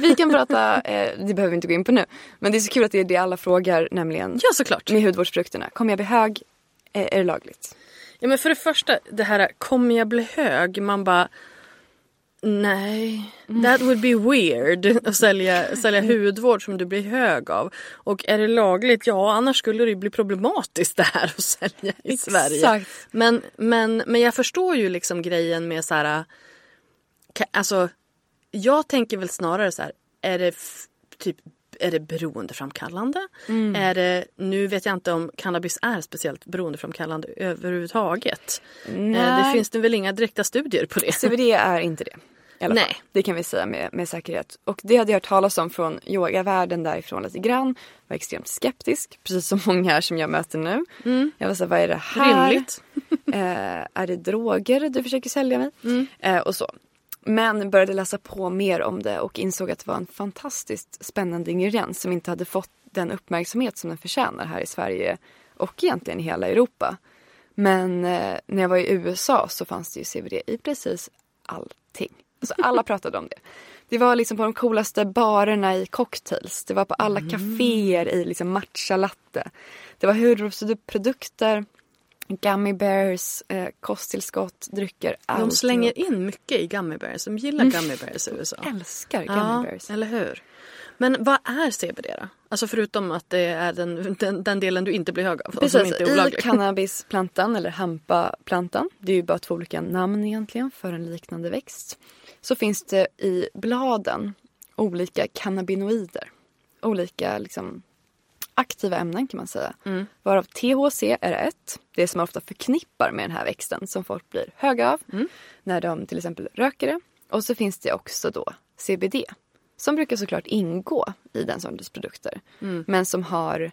Speaker 3: Vi kan prata, eh, det behöver vi inte gå in på nu, men det är så kul att det är det alla frågar, nämligen
Speaker 2: Ja, såklart.
Speaker 3: med hudvårdsprodukterna. Kommer jag bli hög? Eh, är det lagligt?
Speaker 2: Ja, men för det första, det här kommer jag bli hög? Man bara... Nej, that would be weird (laughs) att sälja, sälja hudvård som du blir hög av. Och är det lagligt? Ja, annars skulle det bli problematiskt (laughs) det här att sälja i Sverige.
Speaker 3: Exakt.
Speaker 2: Men, men, men jag förstår ju liksom grejen med så här... Alltså, jag tänker väl snarare så här, är det typ är det beroendeframkallande? Är det, nu vet jag inte om cannabis är speciellt beroendeframkallande överhuvudtaget. Eh, Det
Speaker 3: Nej.
Speaker 2: finns det väl inga direkta studier på det.
Speaker 3: CBD (laughs) är inte det. I alla
Speaker 2: Nej.
Speaker 3: fall. Det kan vi säga med, med säkerhet. Och det hade jag hört talas om från yogavärlden därifrån lite grann. Var extremt skeptisk, precis som många här som jag möter nu. Jag var så här, vad är det här?
Speaker 2: Rimligt. (laughs)
Speaker 3: Eh, är det droger du försöker sälja mig? Eh, och så. Men började läsa på mer om det och insåg att det var en fantastiskt spännande ingrediens som inte hade fått den uppmärksamhet som den förtjänar här i Sverige och egentligen i hela Europa. Men eh, när jag var i USA så fanns det ju CBD i precis allting. Alltså alla pratade om det. Det var liksom på de coolaste barerna i cocktails. Det var på alla kaféer i liksom matcha latte. Det var hudvårdsprodukter, gummy bears, eh, kosttillskott, drycker.
Speaker 2: De
Speaker 3: allt.
Speaker 2: slänger in mycket i gummy bears. De gillar gummy bears i USA.
Speaker 3: älskar gummy
Speaker 2: Ja,
Speaker 3: bears.
Speaker 2: eller hur? Men vad är CBD då? Alltså förutom att det är den, den, den delen du inte blir hög av. Som
Speaker 3: Precis,
Speaker 2: inte är
Speaker 3: i cannabisplantan eller hampaplantan, det är ju bara två olika namn egentligen för en liknande växt, så finns det i bladen olika cannabinoider. Olika liksom, aktiva ämnen kan man säga. Varav THC är ett, det som man ofta förknippar med den här växten som folk blir höga av när de till exempel röker det. Och så finns det också då CBD som brukar såklart ingå i den sortens produkter. Men som har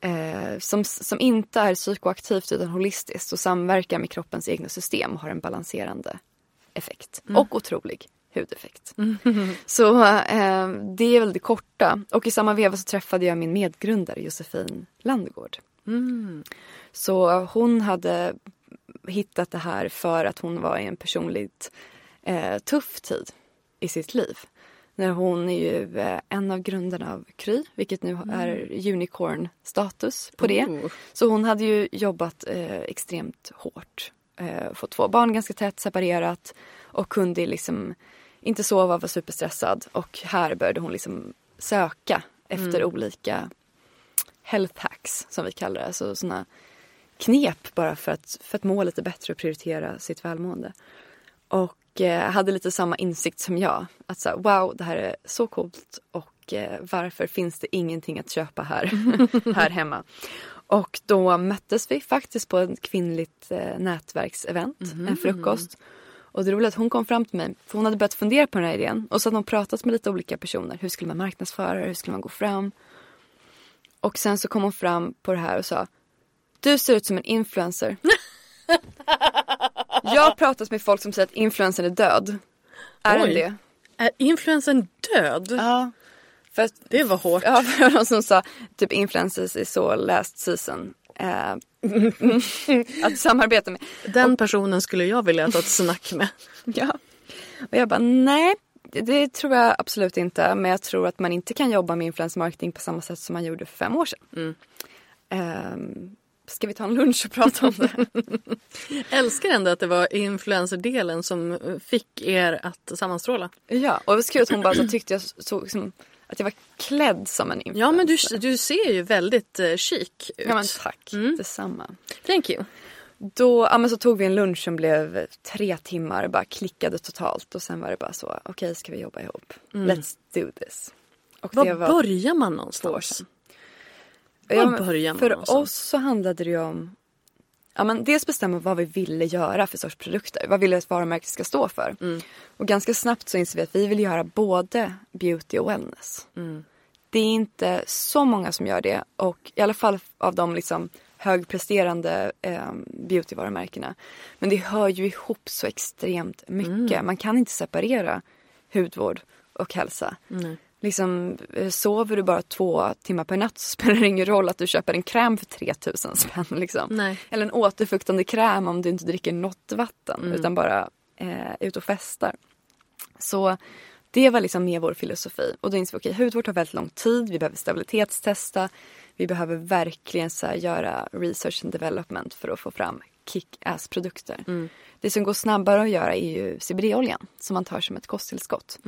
Speaker 3: eh, som, som inte är psykoaktivt utan holistiskt och samverkar med kroppens egna system och har en balanserande effekt. Och otrolig hudeffekt. (laughs) Så eh, det är väl det korta. Och i samma veva så träffade jag min medgrundare Josefin Landgård. Så hon hade hittat det här för att hon var i en personligt eh, tuff tid i sitt liv. När hon är ju eh, en av grundarna av Kry, vilket nu är unicorn-status på det.
Speaker 2: Oh.
Speaker 3: Så hon hade ju jobbat eh, extremt hårt. Eh, fått två barn ganska tätt separerat och kunde liksom inte sova, var superstressad. Och här började hon liksom söka efter olika health hacks som vi kallar det. Alltså såna knep bara för att, för att må lite bättre och prioritera sitt välmående. Och eh, hade lite samma insikt som jag. Att så här, wow, det här är så coolt och eh, varför finns det ingenting att köpa här, (laughs) här hemma? Och då möttes vi faktiskt på ett kvinnligt eh, nätverksevent, en frukost. Och det roliga är att hon kom fram till mig, för hon hade börjat fundera på den här idén. Och så hade hon pratat med lite olika personer. Hur skulle man marknadsföra det? Hur skulle man gå fram? Och sen så kom hon fram på det här och sa Du ser ut som en influencer. (laughs) Jag har pratat med folk som säger att influencern är död. Är den
Speaker 2: Oj.
Speaker 3: det?
Speaker 2: Är influensen död?
Speaker 3: Ja. För
Speaker 2: Det var hårt.
Speaker 3: ja, för de som sa typ influencers är så last season. Eh, att samarbeta med.
Speaker 2: Den personen skulle jag vilja ta ett snack med. (laughs)
Speaker 3: Ja. Och jag bara nej, det, tror jag absolut inte. Men jag tror att man inte kan jobba med influencer marketing på samma sätt som man gjorde för fem år sedan. Ehm, ska vi ta en lunch och prata om det? (laughs)
Speaker 2: Älskar ändå att det var influencerdelen som eh, fick er att sammanstråla.
Speaker 3: ja, och det var så kul att hon bara så tyckte jag såg liksom, att jag var klädd som en influencer.
Speaker 2: Ja men du, du ser ju väldigt eh, chic ut.
Speaker 3: Ja men tack, detsamma.
Speaker 2: Thank you.
Speaker 3: Då ja, men så tog vi en lunch som blev tre timmar, bara klickade totalt och sen var det bara så, okej ska vi jobba ihop? Let's do this. Och
Speaker 2: Var
Speaker 3: var
Speaker 2: börjar man någonstans? Var
Speaker 3: Ja,
Speaker 2: börjar man
Speaker 3: För
Speaker 2: någonstans?
Speaker 3: oss så handlade det ju om Ja, men dels bestämma vad vi ville göra för sorts produkter. Vad ville ett varumärke ska stå för.
Speaker 2: Mm.
Speaker 3: Och ganska snabbt så inser vi att vi vill göra både beauty och wellness.
Speaker 2: Mm.
Speaker 3: Det är inte så många som gör det och i alla fall av de liksom högpresterande eh, beautyvarumärkena. Men det hör ju ihop så extremt mycket.
Speaker 2: Mm.
Speaker 3: Man kan inte separera hudvård och hälsa. Liksom, eh, sover du bara två timmar per natt så (laughs) spelar det ingen roll att du köper en kräm för 3000 spänn. Liksom.
Speaker 2: Nej.
Speaker 3: Eller en återfuktande kräm om du inte dricker något vatten
Speaker 2: Mm.
Speaker 3: utan bara eh, ut och festar. Så det var liksom med vår filosofi. Och då insåg vi okej, hudvård tar väldigt lång tid. Vi behöver stabilitetstesta. Vi behöver verkligen så här, göra research and development för att få fram kick-ass produkter.
Speaker 2: Mm.
Speaker 3: Det som går snabbare att göra är ju CBD-oljan som man tar som ett kosttillskott.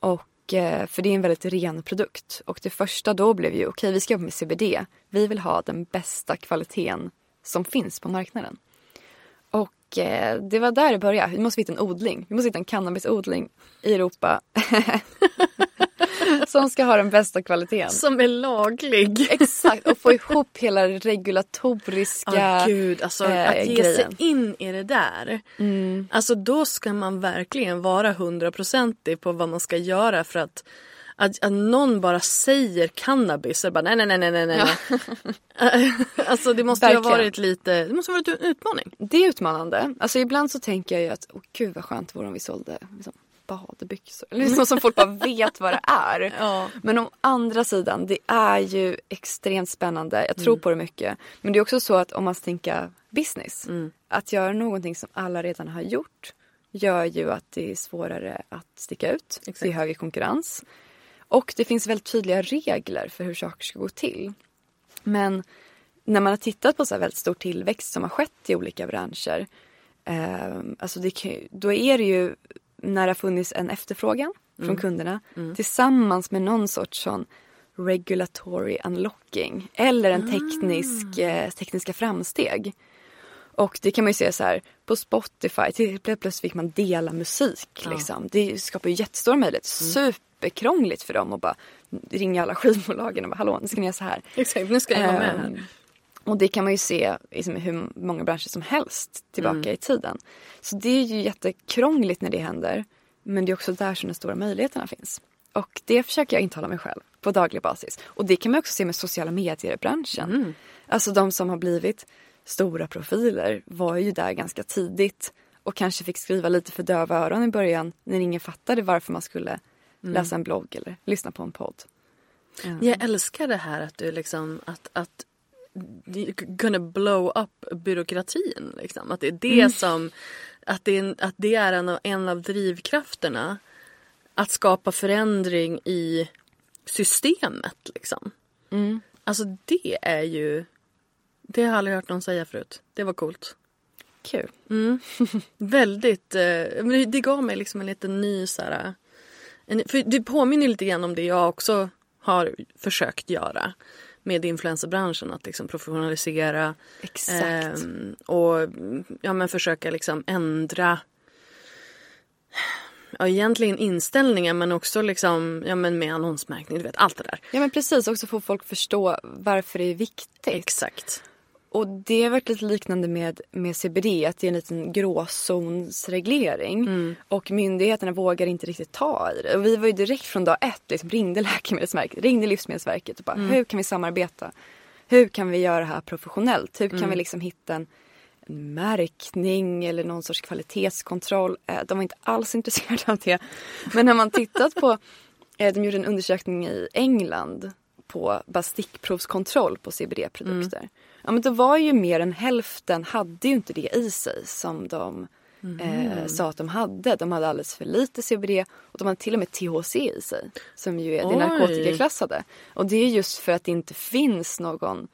Speaker 3: Och, eh, Eh, för det är en väldigt ren produkt. Och det första då blev ju, okej vi ska jobba med CBD. Vi vill ha den bästa kvaliteten som finns på marknaden. Och eh, det var där det började. Vi måste hitta en odling. Vi måste hitta en cannabisodling i Europa. (laughs) (laughs) som ska ha den bästa kvaliteten.
Speaker 2: Som är laglig.
Speaker 3: Exakt, och få ihop hela det regulatoriska
Speaker 2: Ja, gud, alltså
Speaker 3: eh,
Speaker 2: att ge
Speaker 3: grejen.
Speaker 2: sig in i det där. Alltså då ska man verkligen vara hundraprocentig på vad man ska göra för att Att, att någon bara säger cannabis och bara nej nej nej nej nej. nej. (laughs) alltså det måste ju ha
Speaker 3: Verkligen.
Speaker 2: varit lite, det måste ha varit en utmaning.
Speaker 3: Det är utmanande. Alltså ibland så tänker jag ju att åh gud vad skönt det vore om vi sålde liksom, badbyxor. Liksom som folk bara vet vad det är. (laughs)
Speaker 2: Ja.
Speaker 3: Men å andra sidan, det är ju extremt spännande. Jag tror på det mycket. Men det är också så att om man tänker business. Att göra någonting som alla redan har gjort gör ju att det är svårare att sticka ut. Det är högre konkurrens. Och det finns väldigt tydliga regler för hur saker ska gå till. Men när man har tittat på så här väldigt stor tillväxt som har skett i olika branscher. Eh, alltså det då är det ju när det har funnits en efterfrågan från kunderna tillsammans med någon sorts sån regulatory unlocking eller en teknisk, eh, tekniska framsteg. Och det kan man ju se så här på Spotify, till plötsligt fick man dela musik. Liksom. Det skapar ju jättestora möjligheter. Superkrångligt för dem att bara ringa alla (laughs) skivbolagen och bara hallå nu ska ni göra så här.
Speaker 2: Exakt, nu ska jag vara med
Speaker 3: Ehm,
Speaker 2: här.
Speaker 3: Och det kan man ju se liksom, i hur många branscher som helst tillbaka
Speaker 2: Mm.
Speaker 3: i tiden. Så det är ju jättekrångligt när det händer. Men det är också där som de stora möjligheterna finns. Och det försöker jag intala mig själv på daglig basis. Och det kan man också se med sociala medier-branschen.
Speaker 2: Mm.
Speaker 3: Alltså de som har blivit stora profiler var ju där ganska tidigt och kanske fick skriva lite för döva öron i början när ingen fattade varför man skulle
Speaker 2: Mm.
Speaker 3: läsa en blogg eller lyssna på en podd.
Speaker 2: Jag älskar det här att du liksom att, att gonna blow up byråkratin. Liksom. Att det är det som att det är, att det är en, av- en av drivkrafterna att skapa förändring i systemet. Liksom. Alltså det är ju det har jag aldrig hört någon säga förut. Det var coolt.
Speaker 3: Kul. (laughs)
Speaker 2: Väldigt, eh, det- det gav mig liksom en liten ny så här, en, för det påminner lite grann om det jag också har försökt göra med influencerbranschen. Att liksom professionalisera ehm, och ja, men försöka liksom ändra ja, egentligen inställningar men också liksom, ja, men med annonsmärkning, du vet allt det där.
Speaker 3: Ja men precis, också få folk förstå varför det är viktigt.
Speaker 2: Exakt.
Speaker 3: Och det har varit lite liknande med, med CBD, att det är en liten gråzonsreglering. Och myndigheterna vågar inte riktigt ta i det. Och vi var ju direkt från dag ett, liksom, ringde Läkemedelsverket, ringde Livsmedelsverket och bara hur kan vi samarbeta? Hur kan vi göra det här professionellt? Hur kan vi liksom hitta en, en märkning eller någon sorts kvalitetskontroll? Eh, De var inte alls (laughs) intresserade av det. Men när man tittat på, (laughs) eh, de gjorde en undersökning i England på bara stickprovskontroll på CBD-produkter. Ja men då var ju mer än hälften hade ju inte det i sig som de eh, sa att de hade. De hade alldeles för lite CBD och de hade till och med THC i sig. Som ju är det
Speaker 2: Oj.
Speaker 3: narkotikaklassade. Och det är just för att det inte finns någon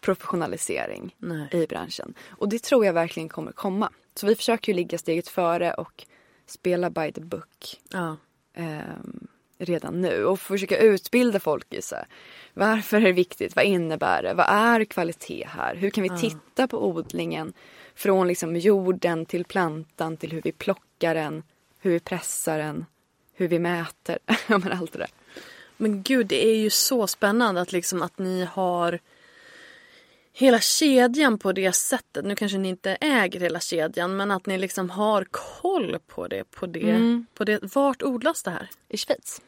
Speaker 3: professionalisering
Speaker 2: Nej.
Speaker 3: i branschen. Och det tror jag verkligen kommer komma. Så vi försöker ju ligga steget före och spela by the book
Speaker 2: Ja.
Speaker 3: ehm, redan nu och försöka utbilda folk i så här, varför är det viktigt, vad innebär det, vad är kvalitet här, hur kan vi titta på odlingen från liksom jorden till plantan till hur vi plockar den, hur vi pressar den, hur vi mäter, (laughs) ja men allt det där.
Speaker 2: Men gud, det är ju så spännande att liksom att ni har hela kedjan på det sättet. Nu kanske ni inte äger hela kedjan men att ni liksom har koll på det. På det, på det. Vart odlas det här?
Speaker 3: I Schweiz.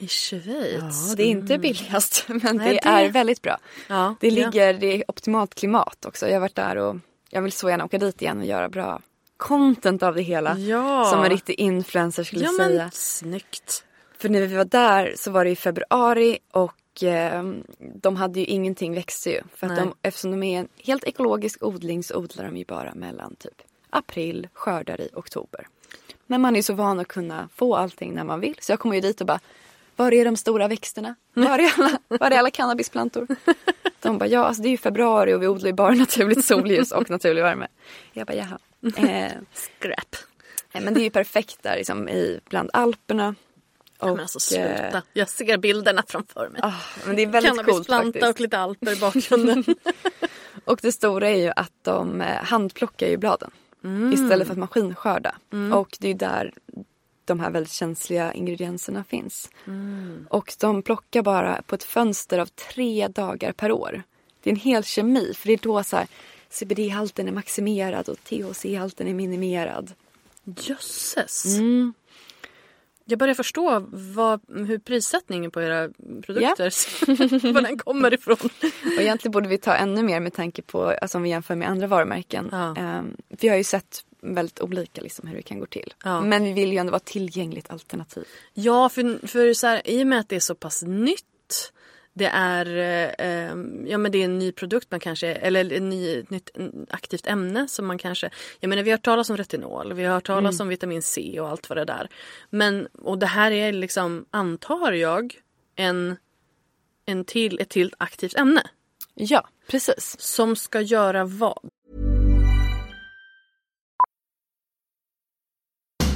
Speaker 2: I Schweiz?
Speaker 3: Ja, det är inte billigast (laughs) men
Speaker 2: Nej,
Speaker 3: det,
Speaker 2: det-
Speaker 3: är väldigt bra.
Speaker 2: Ja,
Speaker 3: Det
Speaker 2: ja.
Speaker 3: ligger, det är optimalt klimat också. Jag har varit där och jag vill så gärna åka dit igen och göra bra content av det hela.
Speaker 2: Ja.
Speaker 3: Som en riktig influencer skulle
Speaker 2: Ja
Speaker 3: säga.
Speaker 2: men snyggt.
Speaker 3: För när vi var där så var det i februari och eh, de hade ju ingenting växte ju. För att
Speaker 2: Nej.
Speaker 3: de, eftersom de är en helt ekologisk odling så odlar de ju bara mellan typ april, skördar i oktober. Men man är ju så van att kunna få allting när man vill. Så jag kommer ju dit och bara, var är de stora växterna? Var är alla, var är alla cannabisplantor? (laughs) De bara, ja alltså det är ju februari och vi odlar ju bara naturligt solljus och naturlig värme. Jag bara, jaha. Eh,
Speaker 2: Skräp.
Speaker 3: nej, men det är ju perfekt där liksom, i, bland Alperna. Och,
Speaker 2: Men alltså
Speaker 3: eh,
Speaker 2: sluta. Jag ser bilderna framför mig.
Speaker 3: Ah, men det är väldigt coolt
Speaker 2: Cannabisplanta
Speaker 3: faktiskt.
Speaker 2: och lite alper i bakgrunden. (laughs)
Speaker 3: Och det stora är ju att de eh, handplockar ju bladen
Speaker 2: Mm.
Speaker 3: istället för att maskinskörda. Och det är ju där de här väldigt känsliga ingredienserna finns.
Speaker 2: Mm.
Speaker 3: Och de plockar bara på ett fönster av tre dagar per år. Det är en hel kemi för det är då så CBD-halten är maximerad och THC-halten är minimerad.
Speaker 2: Jösses.
Speaker 3: Mm.
Speaker 2: Jag börjar förstå vad, hur prissättningen på era produkter, (laughs) var den kommer ifrån. (laughs)
Speaker 3: Och egentligen borde vi ta ännu mer med tanke på, alltså om vi jämför med andra varumärken.
Speaker 2: Ja.
Speaker 3: Ehm, vi har ju sett väldigt olika liksom hur det kan gå till.
Speaker 2: Ja.
Speaker 3: Men vi vill ju ändå vara ett tillgängligt alternativ.
Speaker 2: Ja, för, för så här, i och med att det är så pass nytt. Det är, eh, ja, men det är en ny produkt man kanske, eller en ny, ett nytt aktivt ämne som man kanske, jag menar vi har hört talas om retinol, vi har hört talas om vitamin C och allt vad det där. Men, och det här är liksom, antar jag, en, en till, ett till aktivt ämne.
Speaker 3: Ja, precis.
Speaker 2: Som ska göra vad?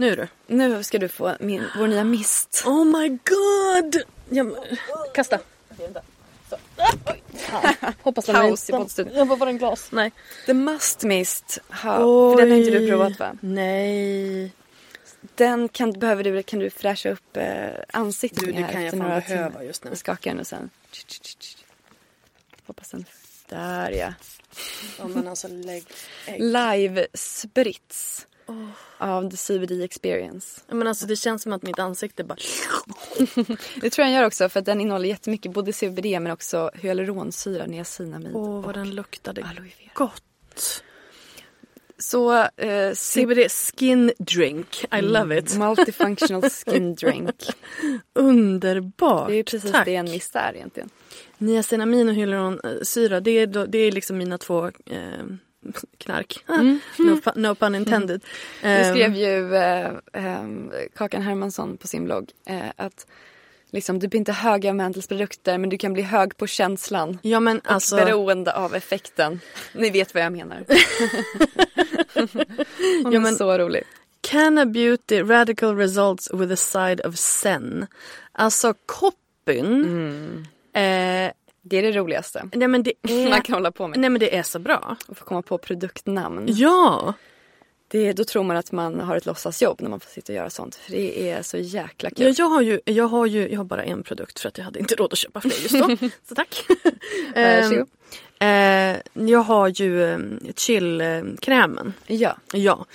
Speaker 2: Nu du.
Speaker 3: Nu ska du få min, vår nya mist.
Speaker 2: Oh my god! Ja, men- kasta. (laughs) Hoppas den
Speaker 3: Kaos i poddstudion.
Speaker 2: Jag var en glas. Nej.
Speaker 3: The Must Mist. Ha, för den har inte du provat va?
Speaker 2: Nej.
Speaker 3: Den kan, behöver du, kan du fräscha upp eh, ansiktet
Speaker 2: Du,
Speaker 3: med
Speaker 2: det kan jag fan behöva
Speaker 3: timmar.
Speaker 2: just nu.
Speaker 3: Jag skakar den och sen... Hoppas den... Där ja.
Speaker 2: Ja, men alltså lägg ägg.
Speaker 3: Live sprits. Av The CBD Experience.
Speaker 2: Men alltså det känns som att mitt ansikte bara... (laughs)
Speaker 3: Det tror jag den gör också för att den innehåller jättemycket både CBD men också hyaluronsyra, niacinamid
Speaker 2: Åh,
Speaker 3: och
Speaker 2: vad den luktade gott.
Speaker 3: Så eh,
Speaker 2: CBD skin drink. I love it.
Speaker 3: Multifunctional skin (laughs) drink.
Speaker 2: Underbart.
Speaker 3: Det är precis
Speaker 2: Tack.
Speaker 3: det en mist är egentligen.
Speaker 2: Niacinamin och hyaluronsyra, det är, det är liksom mina två eh, (laughs) knark. no, pu- no pun intended.
Speaker 3: Nu
Speaker 2: Ehm,
Speaker 3: skrev ju eh, eh, Kakan Hermansson på sin blogg eh, att liksom, du blir inte hög av Mantles men du kan bli hög på känslan.
Speaker 2: Ja men
Speaker 3: Och
Speaker 2: alltså.
Speaker 3: beroende av effekten. Ni vet vad jag menar. Hon (laughs)
Speaker 2: Ja,
Speaker 3: är
Speaker 2: men-
Speaker 3: så rolig.
Speaker 2: Canna Beauty Radical Results with a side of Zen. Alltså koppyn. Eh,
Speaker 3: Det är det roligaste
Speaker 2: nej men det (laughs)
Speaker 3: man
Speaker 2: är,
Speaker 3: kan hålla på med.
Speaker 2: nej men det är så bra.
Speaker 3: Att få komma på produktnamn.
Speaker 2: Ja.
Speaker 3: Det, då tror man att man har ett låtsasjobb när man får sitta och göra sånt. För det är så jäkla kul.
Speaker 2: ja jag, har ju, jag har ju jag har bara en produkt för att jag hade inte råd att köpa fler just då. (laughs) så tack. (laughs)
Speaker 3: Varsågod.
Speaker 2: Eh, jag har ju eh, chillkrämen.
Speaker 3: Ja.
Speaker 2: Ja.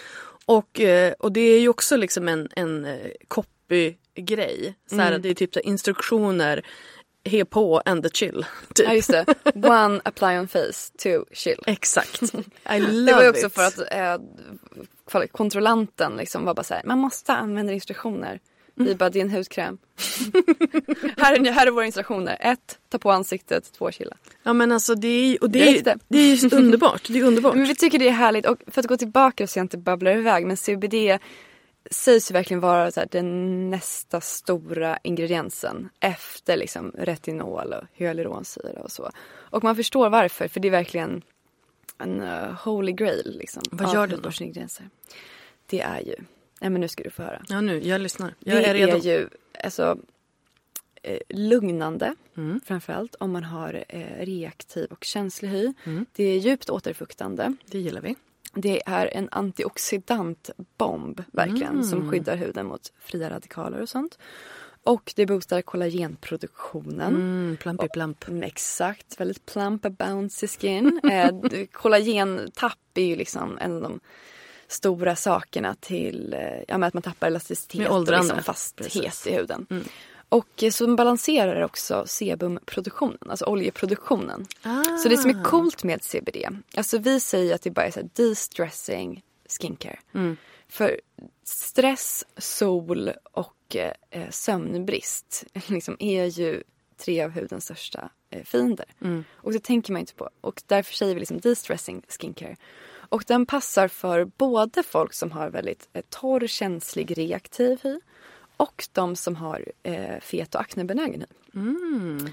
Speaker 2: Och, eh, och det är ju också liksom en, en eh, copy-grej. Här, Det är typ så instruktioner, he på and the chill. Typ.
Speaker 3: ja, just det. One apply on face, two chill.
Speaker 2: Exakt. (laughs) I love
Speaker 3: Det var ju också
Speaker 2: it.
Speaker 3: för att eh, kontrollanten liksom var bara så här, man måste använda instruktioner. Vi bara, det är en hudkräm. (laughs) här, är, här är våra instruktioner. Ett, ta på ansiktet. Två, chilla.
Speaker 2: Ja men alltså det är, och det
Speaker 3: Det
Speaker 2: är,
Speaker 3: räckte.
Speaker 2: det är ju underbart. Det är underbart.
Speaker 3: Men vi tycker det är härligt. Och för att gå tillbaka så jag inte babblar iväg. Men CBD sägs ju verkligen vara så här, den nästa stora ingrediensen. Efter liksom retinol och hyaluronsyra och så. Och man förstår varför. För det är verkligen en uh, holy grail. Liksom,
Speaker 2: Vad gör det då?
Speaker 3: hudvårdsingredienser. Det är ju, nej men nu ska du få höra.
Speaker 2: Ja nu, jag lyssnar. Jag
Speaker 3: det
Speaker 2: är redo.
Speaker 3: är ju, alltså eh, lugnande framförallt om man har eh, reaktiv och känslig hy. Det är djupt återfuktande.
Speaker 2: Det gillar vi.
Speaker 3: Det är en antioxidantbomb verkligen som skyddar huden mot fria radikaler och sånt. Och det boostar kollagenproduktionen.
Speaker 2: Mm, plumpy plump.
Speaker 3: Mm, Exakt, väldigt plump och bouncy skin. (laughs) eh, kollagentapp är ju liksom en av de stora sakerna till eh, ja, att man tappar elasticitet och liksom fasthet
Speaker 2: Precis. Mm.
Speaker 3: i huden. Och eh, så balanserar också sebumproduktionen, alltså oljeproduktionen. Så det som är coolt med CBD, alltså vi säger att det bara är så här de-stressing skincare. För stress, sol och eh, sömnbrist (laughs) liksom är ju tre av hudens största eh, fiender. Och det tänker man inte på. Och därför säger vi liksom de-stressing skincare. Och den passar för både folk som har väldigt eh, torr, känslig, reaktiv hy och de som har eh, fet och aknebenägen hy.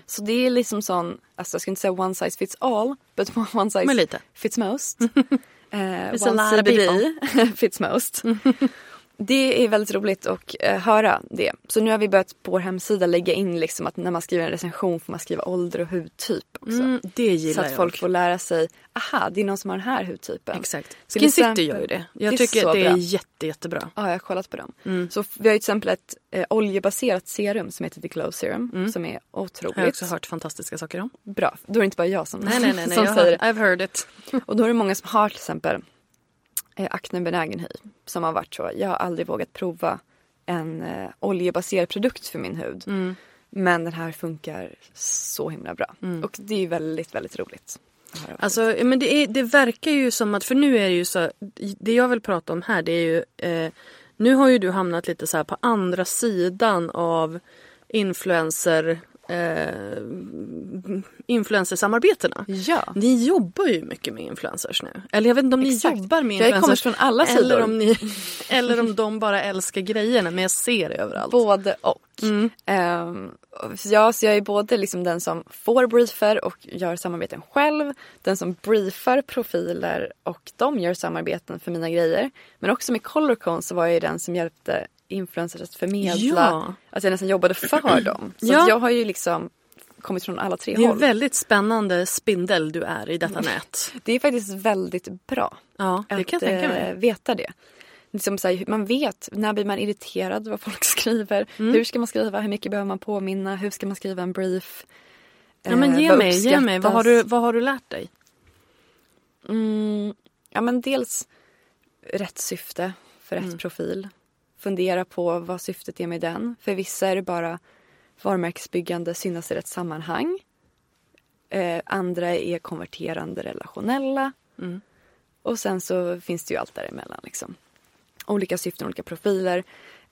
Speaker 3: Så det är liksom sån, alltså jag ska inte säga one size fits all, but (laughs) one size fits most. (laughs) eh, one CBD fits most. (laughs) Det är väldigt roligt att eh, höra det. Så nu har vi börjat på vår hemsida lägga in liksom att när man skriver en recension får man skriva ålder och hudtyp också.
Speaker 2: Mm, det gillar
Speaker 3: så att
Speaker 2: jag.
Speaker 3: folk får lära sig, aha det är någon som har den här hudtypen.
Speaker 2: Exakt. Skin City gör ju det. Jag
Speaker 3: Det
Speaker 2: tycker att det är jätte, jättebra.
Speaker 3: Ja, jag har kollat på dem.
Speaker 2: Mm.
Speaker 3: Så vi har ju till exempel ett eh, oljebaserat serum som heter The Glow Serum som är otroligt
Speaker 2: Mm. Har jag också hört fantastiska saker om.
Speaker 3: bra. Då är det inte bara jag som,
Speaker 2: Nej, nej, nej. nej. (laughs)
Speaker 3: som
Speaker 2: jag
Speaker 3: säger
Speaker 2: har,
Speaker 3: det.
Speaker 2: I've heard it. (laughs)
Speaker 3: Och då är det många som har till exempel aknebenägen hy. Som har varit så, jag har aldrig vågat prova en eh, oljebaserad produkt för min hud.
Speaker 2: Mm.
Speaker 3: Men den här funkar så himla bra. Och det är väldigt, väldigt roligt.
Speaker 2: Alltså, men det, är, det verkar ju som att, för nu är det ju så, det jag vill prata om här det är ju, eh, nu har ju du hamnat lite så här på andra sidan av influencer, eh, influencersamarbetena.
Speaker 3: Ja.
Speaker 2: Ni jobbar ju mycket med influencers nu. Eller jag vet inte om ni
Speaker 3: Exakt.
Speaker 2: jobbar med
Speaker 3: Jag kommer
Speaker 2: influencers.
Speaker 3: från alla
Speaker 2: eller
Speaker 3: sidor.
Speaker 2: Om ni, (laughs) eller om de bara älskar grejerna men jag ser det överallt.
Speaker 3: Både och.
Speaker 2: Mm.
Speaker 3: Och ja, så jag är både liksom den som får briefer och gör samarbeten själv. Den som briefar profiler och de gör samarbeten för mina grejer. Men också med Colorcon så var jag den som hjälpte influencers att förmedla.
Speaker 2: Ja.
Speaker 3: Att jag nästan jobbade för (clears throat) dem. Så
Speaker 2: Ja.
Speaker 3: jag har ju liksom kommit från alla tre
Speaker 2: Det är en
Speaker 3: håll.
Speaker 2: väldigt spännande spindel du är i detta nät.
Speaker 3: Det är faktiskt väldigt bra.
Speaker 2: Ja, det
Speaker 3: att
Speaker 2: kan jag tänka mig.
Speaker 3: eh, veta det. Liksom så här, man vet när blir man irriterad vad folk (laughs) skriver.
Speaker 2: Mm.
Speaker 3: Hur ska man skriva? Hur mycket behöver man påminna? Hur ska man skriva en brief?
Speaker 2: Ja, men
Speaker 3: Eh,
Speaker 2: ge
Speaker 3: vad
Speaker 2: mig, ge mig. Vad har, du, vad har du lärt dig?
Speaker 3: Mm, ja men dels rätt syfte för
Speaker 2: Mm.
Speaker 3: rätt profil. Fundera på vad syftet är med den. För vissa är det bara varumärkesbyggande, synas i rätt sammanhang. Eh, andra är konverterande relationella.
Speaker 2: Mm.
Speaker 3: Och sen så finns det ju allt däremellan. Liksom. Olika syften, olika profiler.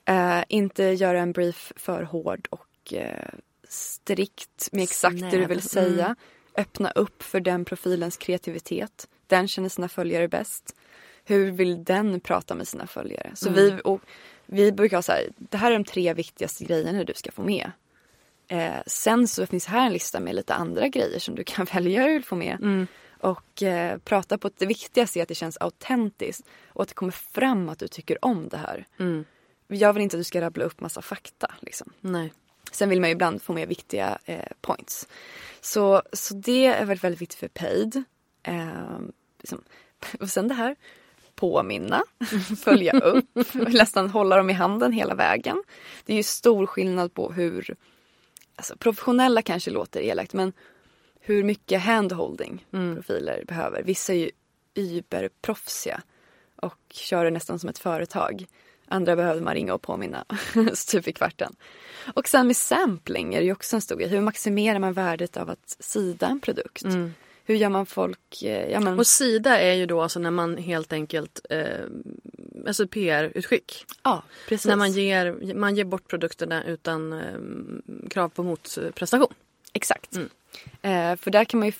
Speaker 3: Eh, inte göra en brief för hård och eh, strikt med exakt det du
Speaker 2: Snäv.
Speaker 3: vill säga.
Speaker 2: Mm.
Speaker 3: Öppna upp för den profilens kreativitet. Den känner sina följare bäst. Hur vill den prata med sina följare? Så vi, och, vi brukar ha så här, det här är de tre viktigaste grejerna du ska få med. Eh, sen så finns här en lista med lite andra grejer som du kan (laughs) välja hur du vill få med. Och eh, prata på det viktigaste är att det känns autentiskt och att det kommer fram att du tycker om det här. Jag vill inte att du ska rabbla upp massa fakta. Liksom.
Speaker 2: Nej.
Speaker 3: Sen vill man ju ibland få med viktiga eh, points. Så, så det är väldigt, väldigt viktigt för paid. Eh, liksom. (laughs) Och sen det här, påminna, följa upp, (laughs) nästan hålla dem i handen hela vägen. Det är ju stor skillnad på hur, alltså professionella kanske låter elakt men hur mycket handholding profiler behöver. Vissa är ju überproffsiga och kör det nästan som ett företag. Andra behöver man ringa och påminna stup (laughs) i kvarten. Och sen med sampling är det ju också en stor grej. Hur maximerar man värdet av att sida en produkt? Hur gör man folk... eh, Ja, men,
Speaker 2: Och sida är ju då alltså när man helt enkelt, eh, alltså PR-utskick.
Speaker 3: ja, precis.
Speaker 2: När man ger, man ger bort produkterna utan eh, krav på motprestation.
Speaker 3: Exakt. Eh, för där kan man ju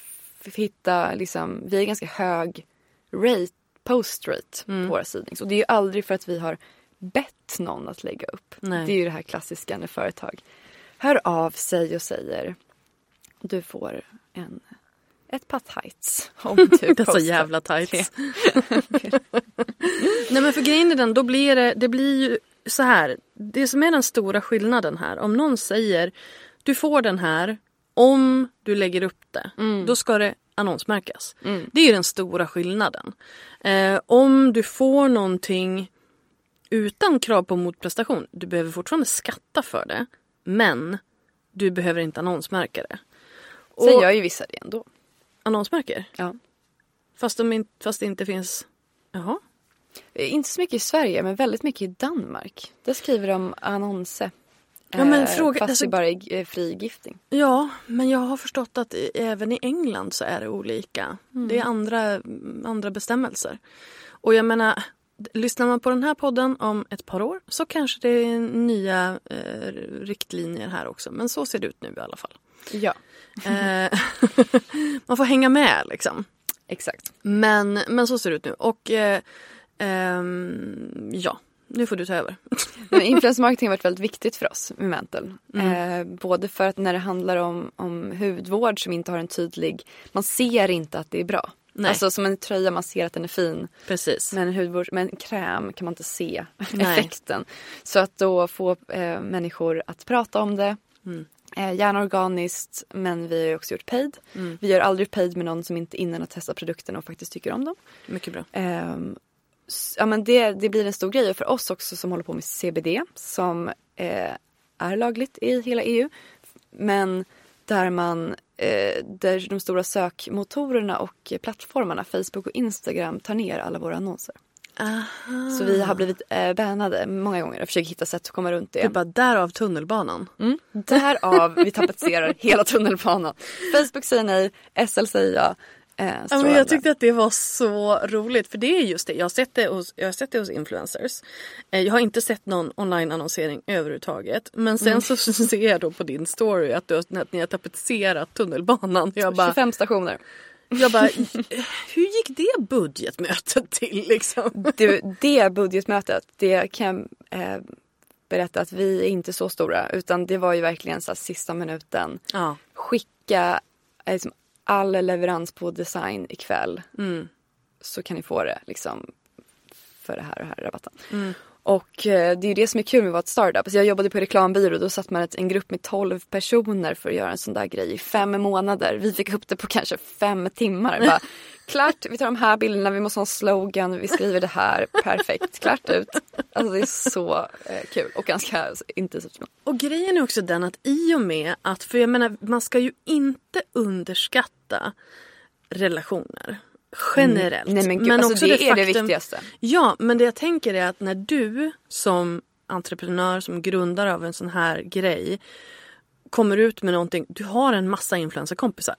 Speaker 3: hitta, liksom, vi är ganska hög rate, post rate på våra sidnings. Och det är ju aldrig för att vi har bett någon att lägga upp.
Speaker 2: Nej.
Speaker 3: Det är ju det här klassiska när företag hör av sig och säger du får en, ett par tights (laughs) du
Speaker 2: Dessa jävla tights. (laughs) (laughs) Nej men för grejen är den, då blir det, det blir ju så här. Det som är den stora skillnaden här, om någon säger du får den här om du lägger upp det.
Speaker 3: Mm.
Speaker 2: Då ska det annonsmärkas. Det är den stora skillnaden. Eh, om du får någonting utan krav på motprestation, du behöver fortfarande skatta för det. Men du behöver inte annonsmärka det.
Speaker 3: Sen
Speaker 2: Och
Speaker 3: gör ju vissa det ändå.
Speaker 2: Annonsmärker?
Speaker 3: Ja.
Speaker 2: Fast, de fast det inte finns... Jaha.
Speaker 3: Eh, Inte så mycket i Sverige men väldigt mycket i Danmark. Där skriver de annonse.
Speaker 2: Ja, men
Speaker 3: Eh,
Speaker 2: fråga-
Speaker 3: fast
Speaker 2: alltså-
Speaker 3: det bara är eh, fri gifting.
Speaker 2: Ja, men jag har förstått att även i England så är det olika. Det är andra, andra bestämmelser. Och jag menar, lyssnar man på den här podden om ett par år så kanske det är nya eh, riktlinjer här också. Men så ser det ut nu i alla fall.
Speaker 3: Ja,
Speaker 2: Eh, (laughs) man får hänga med liksom.
Speaker 3: exakt.
Speaker 2: Men, men så ser det ut nu. Och eh, ehm, ja, nu får du ta över. (laughs)
Speaker 3: Influencer marketing har varit väldigt viktigt för oss med Mantle. Eh, både för att när det handlar om, om hudvård som inte har en tydlig... Man ser inte att det är bra.
Speaker 2: Nej.
Speaker 3: Alltså som en tröja, man ser att den är fin.
Speaker 2: Precis.
Speaker 3: Men en hudvård, men en kräm kan man inte se effekten. Så att då få eh, människor att prata om det. Eh, gärna organiskt men vi har också gjort paid. Vi gör aldrig paid med någon som inte innan har testat produkterna och faktiskt tycker om dem.
Speaker 2: Mycket bra.
Speaker 3: S- ja, men det, det blir en stor grej och för oss också som håller på med CBD som eh, är lagligt i hela EU. Men där man eh, där de stora sökmotorerna och plattformarna Facebook och Instagram tar ner alla våra annonser. Så vi har blivit eh, bannade många gånger och försöker hitta sätt att komma runt
Speaker 2: Det är
Speaker 3: det.
Speaker 2: bara därav tunnelbanan.
Speaker 3: Mm. Därav vi tapetserar (laughs) hela tunnelbanan. Facebook säger nej, SL säger ja. Eh,
Speaker 2: Ja, men jag tyckte att det var så roligt för det är just det. Jag har sett det hos, jag har sett det hos influencers. Eh, Jag har inte sett någon online-annonsering överhuvudtaget. Men sen
Speaker 3: Mm.
Speaker 2: så (laughs) ser jag då på din story att, du, har- att ni har tapetserat tunnelbanan. Jag bara,
Speaker 3: 25 stationer.
Speaker 2: Jag bara (laughs) hur gick det budgetmötet till liksom?
Speaker 3: Du, det budgetmötet, det kan jag eh, berätta att vi är inte så stora utan det var ju verkligen så här, sista minuten.
Speaker 2: Ja.
Speaker 3: Skicka eh, liksom, all leverans på design ikväll. Så kan ni få det liksom för det här och det här rabatten. Och eh, det är ju det som är kul med att vara ett startup. Alltså jag jobbade på reklambyrå då satt man en grupp med 12 personer för att göra en sån där grej i fem månader. Vi fick upp det på kanske fem timmar. Bara, (laughs) klart, vi tar de här bilderna, vi måste ha en slogan, vi skriver det här, perfekt, klart ut. Alltså det är så eh, kul och ganska intensivt.
Speaker 2: Och grejen är också den att i och med att, för jag menar man ska ju inte underskatta relationer. Generellt.
Speaker 3: Mm. Nej men gud, alltså det, är det viktigaste.
Speaker 2: Ja, men det jag tänker är att när du som entreprenör, som grundare av en sån här grej kommer ut med någonting, du har en massa influencerkompisar.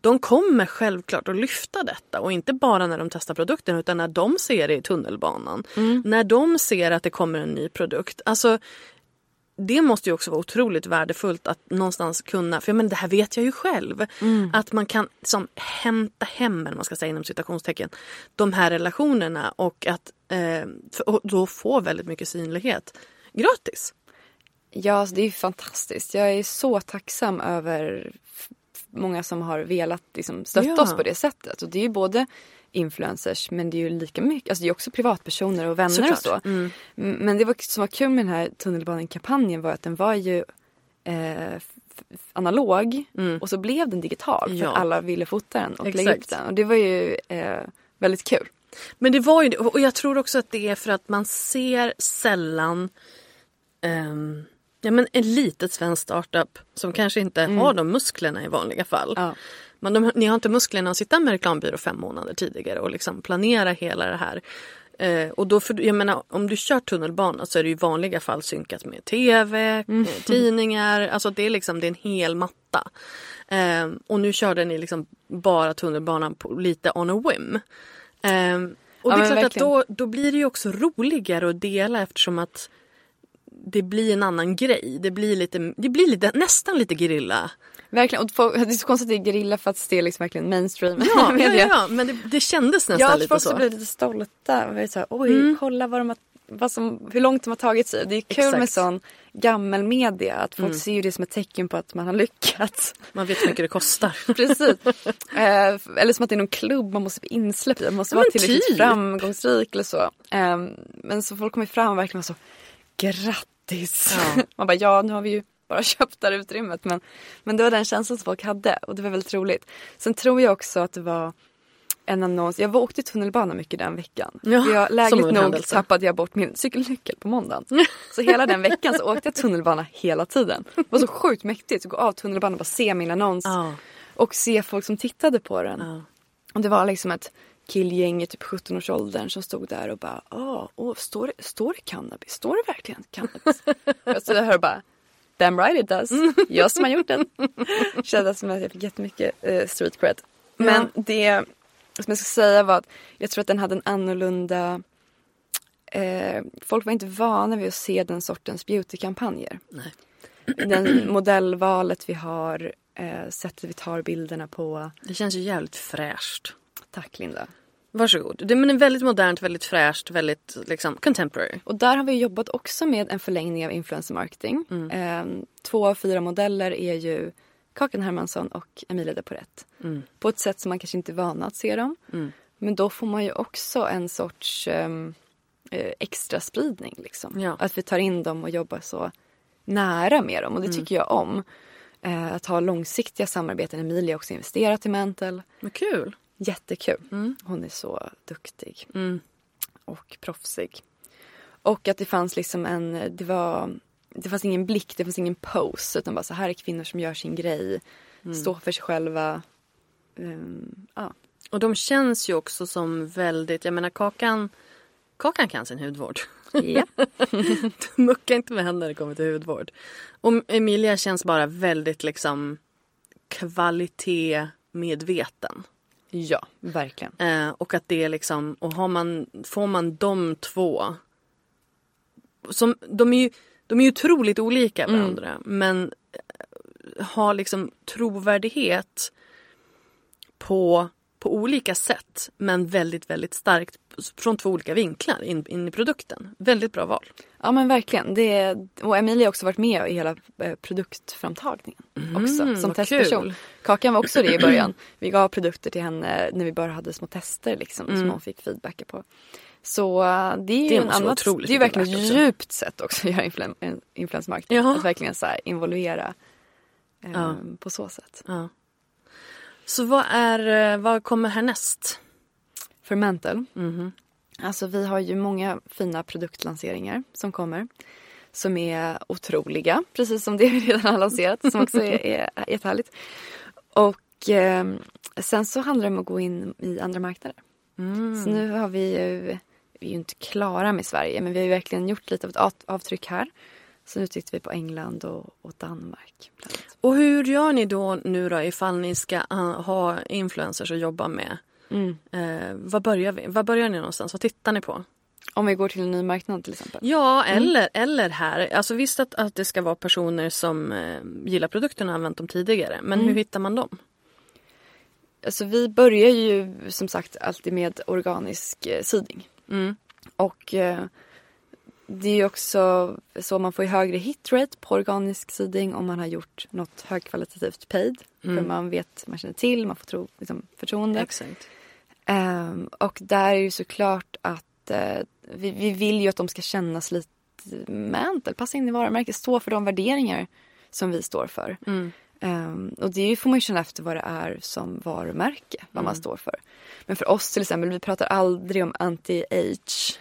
Speaker 2: De kommer självklart att lyfta detta och inte bara när de testar produkten utan när de ser det i tunnelbanan. När de ser att det kommer en ny produkt. Alltså det måste ju också vara otroligt värdefullt att någonstans kunna, för jag menar, det här vet jag ju själv, att man kan som hämta hem, eller man ska säga inom citationstecken, de här relationerna och att eh, och då få väldigt mycket synlighet gratis.
Speaker 3: Ja, alltså det är fantastiskt. Jag är så tacksam över många som har velat liksom, stötta
Speaker 2: Ja.
Speaker 3: oss på det sättet. Och det är ju både influencers men det är ju lika mycket, alltså det är också privatpersoner och vänner
Speaker 2: Såklart.
Speaker 3: och så. Mm, Men det var, som var kul med den här tunnelbanan-kampanjen var att den var ju eh, analog och så blev den digital för
Speaker 2: Ja.
Speaker 3: att alla ville fota den och lägga upp
Speaker 2: Exakt.
Speaker 3: den. Och det var ju eh, väldigt kul.
Speaker 2: Men det var ju. Och jag tror också att det är för att man ser sällan ehm, ja, men en litet svensk startup som kanske inte har de musklerna i vanliga fall.
Speaker 3: Ja.
Speaker 2: Men de, ni har inte musklerna att sitta med reklambyrå fem månader tidigare och liksom planera hela det här. Eh, och då för, jag menar, om du kör tunnelbana så är det ju i vanliga fall synkat med tv, eh, tidningar. Alltså det är liksom det är en hel matta. Eh, och nu körde ni liksom bara tunnelbanan på, lite on a whim. Eh, och
Speaker 3: Ja,
Speaker 2: det är klart att då, då blir det ju också roligare att dela eftersom att det blir en annan grej. Det blir, lite, det blir lite, nästan lite gerilla.
Speaker 3: Verkligen. Och folk, det är så konstigt att det är gerilla för att det är liksom verkligen mainstream.
Speaker 2: Ja, ja,
Speaker 3: media.
Speaker 2: ja, men det, det kändes nästan
Speaker 3: Ja,
Speaker 2: lite
Speaker 3: folk
Speaker 2: så.
Speaker 3: så blir lite stolta. Och så här, Oj, kolla vad de har, vad som, hur långt de har tagit sig. Det är kul
Speaker 2: Exakt.
Speaker 3: med sån gammelmedia. Att folk ser ju det som ett tecken på att man har lyckats.
Speaker 2: Man vet hur mycket det kostar. (laughs)
Speaker 3: Precis. eh, eller som att det är någon klubb man måste bli insläppt i. Man måste
Speaker 2: Ja,
Speaker 3: vara tillräckligt
Speaker 2: typ.
Speaker 3: framgångsrik eller så. Eh, men så folk kommer fram och verkligen var så grattis.
Speaker 2: Ja. (laughs)
Speaker 3: man bara ja nu har vi ju bara (laughs) köpte det utrymmet. Men, men det var den känslan som folk hade och det var väldigt roligt. Sen tror jag också att det var en annons. Jag var åkte tunnelbana mycket den veckan.
Speaker 2: Ja,
Speaker 3: För jag, lägligt nog tappade jag bort min cykelnyckel på måndagen. Så hela den veckan så åkte jag tunnelbana hela tiden. Det var så sjukt mäktigt att gå av tunnelbanan och bara se min annons.
Speaker 2: Ja.
Speaker 3: Och se folk som tittade på den.
Speaker 2: Ja.
Speaker 3: Och det var liksom ett killgäng i typ 17-årsåldern som stod där och bara åh, åh står, det, står det cannabis? Står det verkligen cannabis? (laughs) jag stod där och bara damn right it does. Jag som har gjort den. (laughs) Kändes som att jag fick jättemycket uh, street cred. Men det som jag ska säga var att jag tror att den hade en annorlunda eh, Folk var inte vana vid att se den sortens beautykampanjer.
Speaker 2: Nej.
Speaker 3: Den (clears throat) modellvalet vi har, eh, sättet vi tar bilderna på.
Speaker 2: Det känns ju jävligt fräscht.
Speaker 3: Tack Linda.
Speaker 2: Varsågod. Det är väldigt modernt, väldigt fräscht, väldigt liksom contemporary.
Speaker 3: Och där har vi jobbat också med en förlängning av influencer marketing. Eh, två av fyra modeller är ju Kakan Hermansson och Emilia de Porrette. På ett sätt som man kanske inte är vana att se dem. Men då får man ju också en sorts ehm, eh, extra spridning. Liksom.
Speaker 2: Ja.
Speaker 3: Att vi tar in dem och jobbar så nära med dem och det tycker jag om. Eh, att ha långsiktiga samarbeten. Emilia har också investerat i Mantle.
Speaker 2: Men kul.
Speaker 3: Jättekul. Hon är så duktig. Och proffsig. Och att det fanns liksom en, det var, det fanns ingen blick, det fanns ingen pose. Utan bara så här är kvinnor som gör sin grej. Står för sig själva. Ehm, ja.
Speaker 2: Och de känns ju också som väldigt, jag menar Kakan, Kakan kan sin hudvård.
Speaker 3: Ja. (laughs)
Speaker 2: Mucka inte med henne när det kommer till hudvård. Och Emilia känns bara väldigt liksom kvalitetmedveten.
Speaker 3: Ja, verkligen.
Speaker 2: Eh, och att det är liksom, och har man, får man de två. Som, de är ju, de är ju otroligt olika varandra. Men eh, har liksom trovärdighet på, på olika sätt. Men väldigt, väldigt starkt från två olika vinklar in, in i produkten. Väldigt bra val.
Speaker 3: Ja men verkligen. Det, och Emilia har också varit med i hela eh, produktframtagningen. också, som testperson.
Speaker 2: kul.
Speaker 3: Kakan var också det i (clears throat) början. Vi gav produkter till henne när vi bara hade små tester liksom, som hon fick feedback på. Så eh, det är ju
Speaker 2: Det
Speaker 3: en
Speaker 2: vara
Speaker 3: annat,
Speaker 2: otroligt
Speaker 3: det är verkligen ett djupt sätt också att göra influen, en influensmarknad.
Speaker 2: Ja.
Speaker 3: Att verkligen så involvera eh,
Speaker 2: Ja.
Speaker 3: på så sätt.
Speaker 2: Ja. Så vad, är, eh, vad kommer härnäst?
Speaker 3: För Mental.
Speaker 2: Mhm.
Speaker 3: Alltså vi har ju många fina produktlanseringar som kommer. Som är otroliga, precis som det vi redan har lanserat. Som också är, är jättehärligt. Och eh, sen så handlar det om att gå in i andra marknader. Så nu har vi ju, vi är ju inte klara med Sverige men vi har ju verkligen gjort lite av ett av- avtryck här. Så nu tittar vi på England och, och Danmark.
Speaker 2: Och hur gör ni då nu då ifall ni ska uh, ha influencers att jobba med? Eh, vad börjar vi? Vad börjar ni någonstans? Vad tittar ni på?
Speaker 3: Om vi går till en ny marknad till exempel.
Speaker 2: Ja, eller, eller här. Alltså visst att, att det ska vara personer som eh, gillar produkterna och använt dem tidigare. Men hur hittar man dem?
Speaker 3: Alltså vi börjar ju som sagt alltid med organisk eh, siding. Och eh, det är ju också så man får ju högre hitrate på organisk siding om man har gjort något högkvalitativt paid. För man vet, man känner till, man får tro, liksom, förtroende.
Speaker 2: Exakt.
Speaker 3: Ehm, och där är ju såklart att eh, vi, vi vill ju att de ska kännas lite mantel, passa in i varumärket, stå för de värderingar som vi står för. Ehm, och det får man ju känna efter vad det är som varumärke, vad man står för. Men för oss till exempel, vi pratar aldrig om anti-age.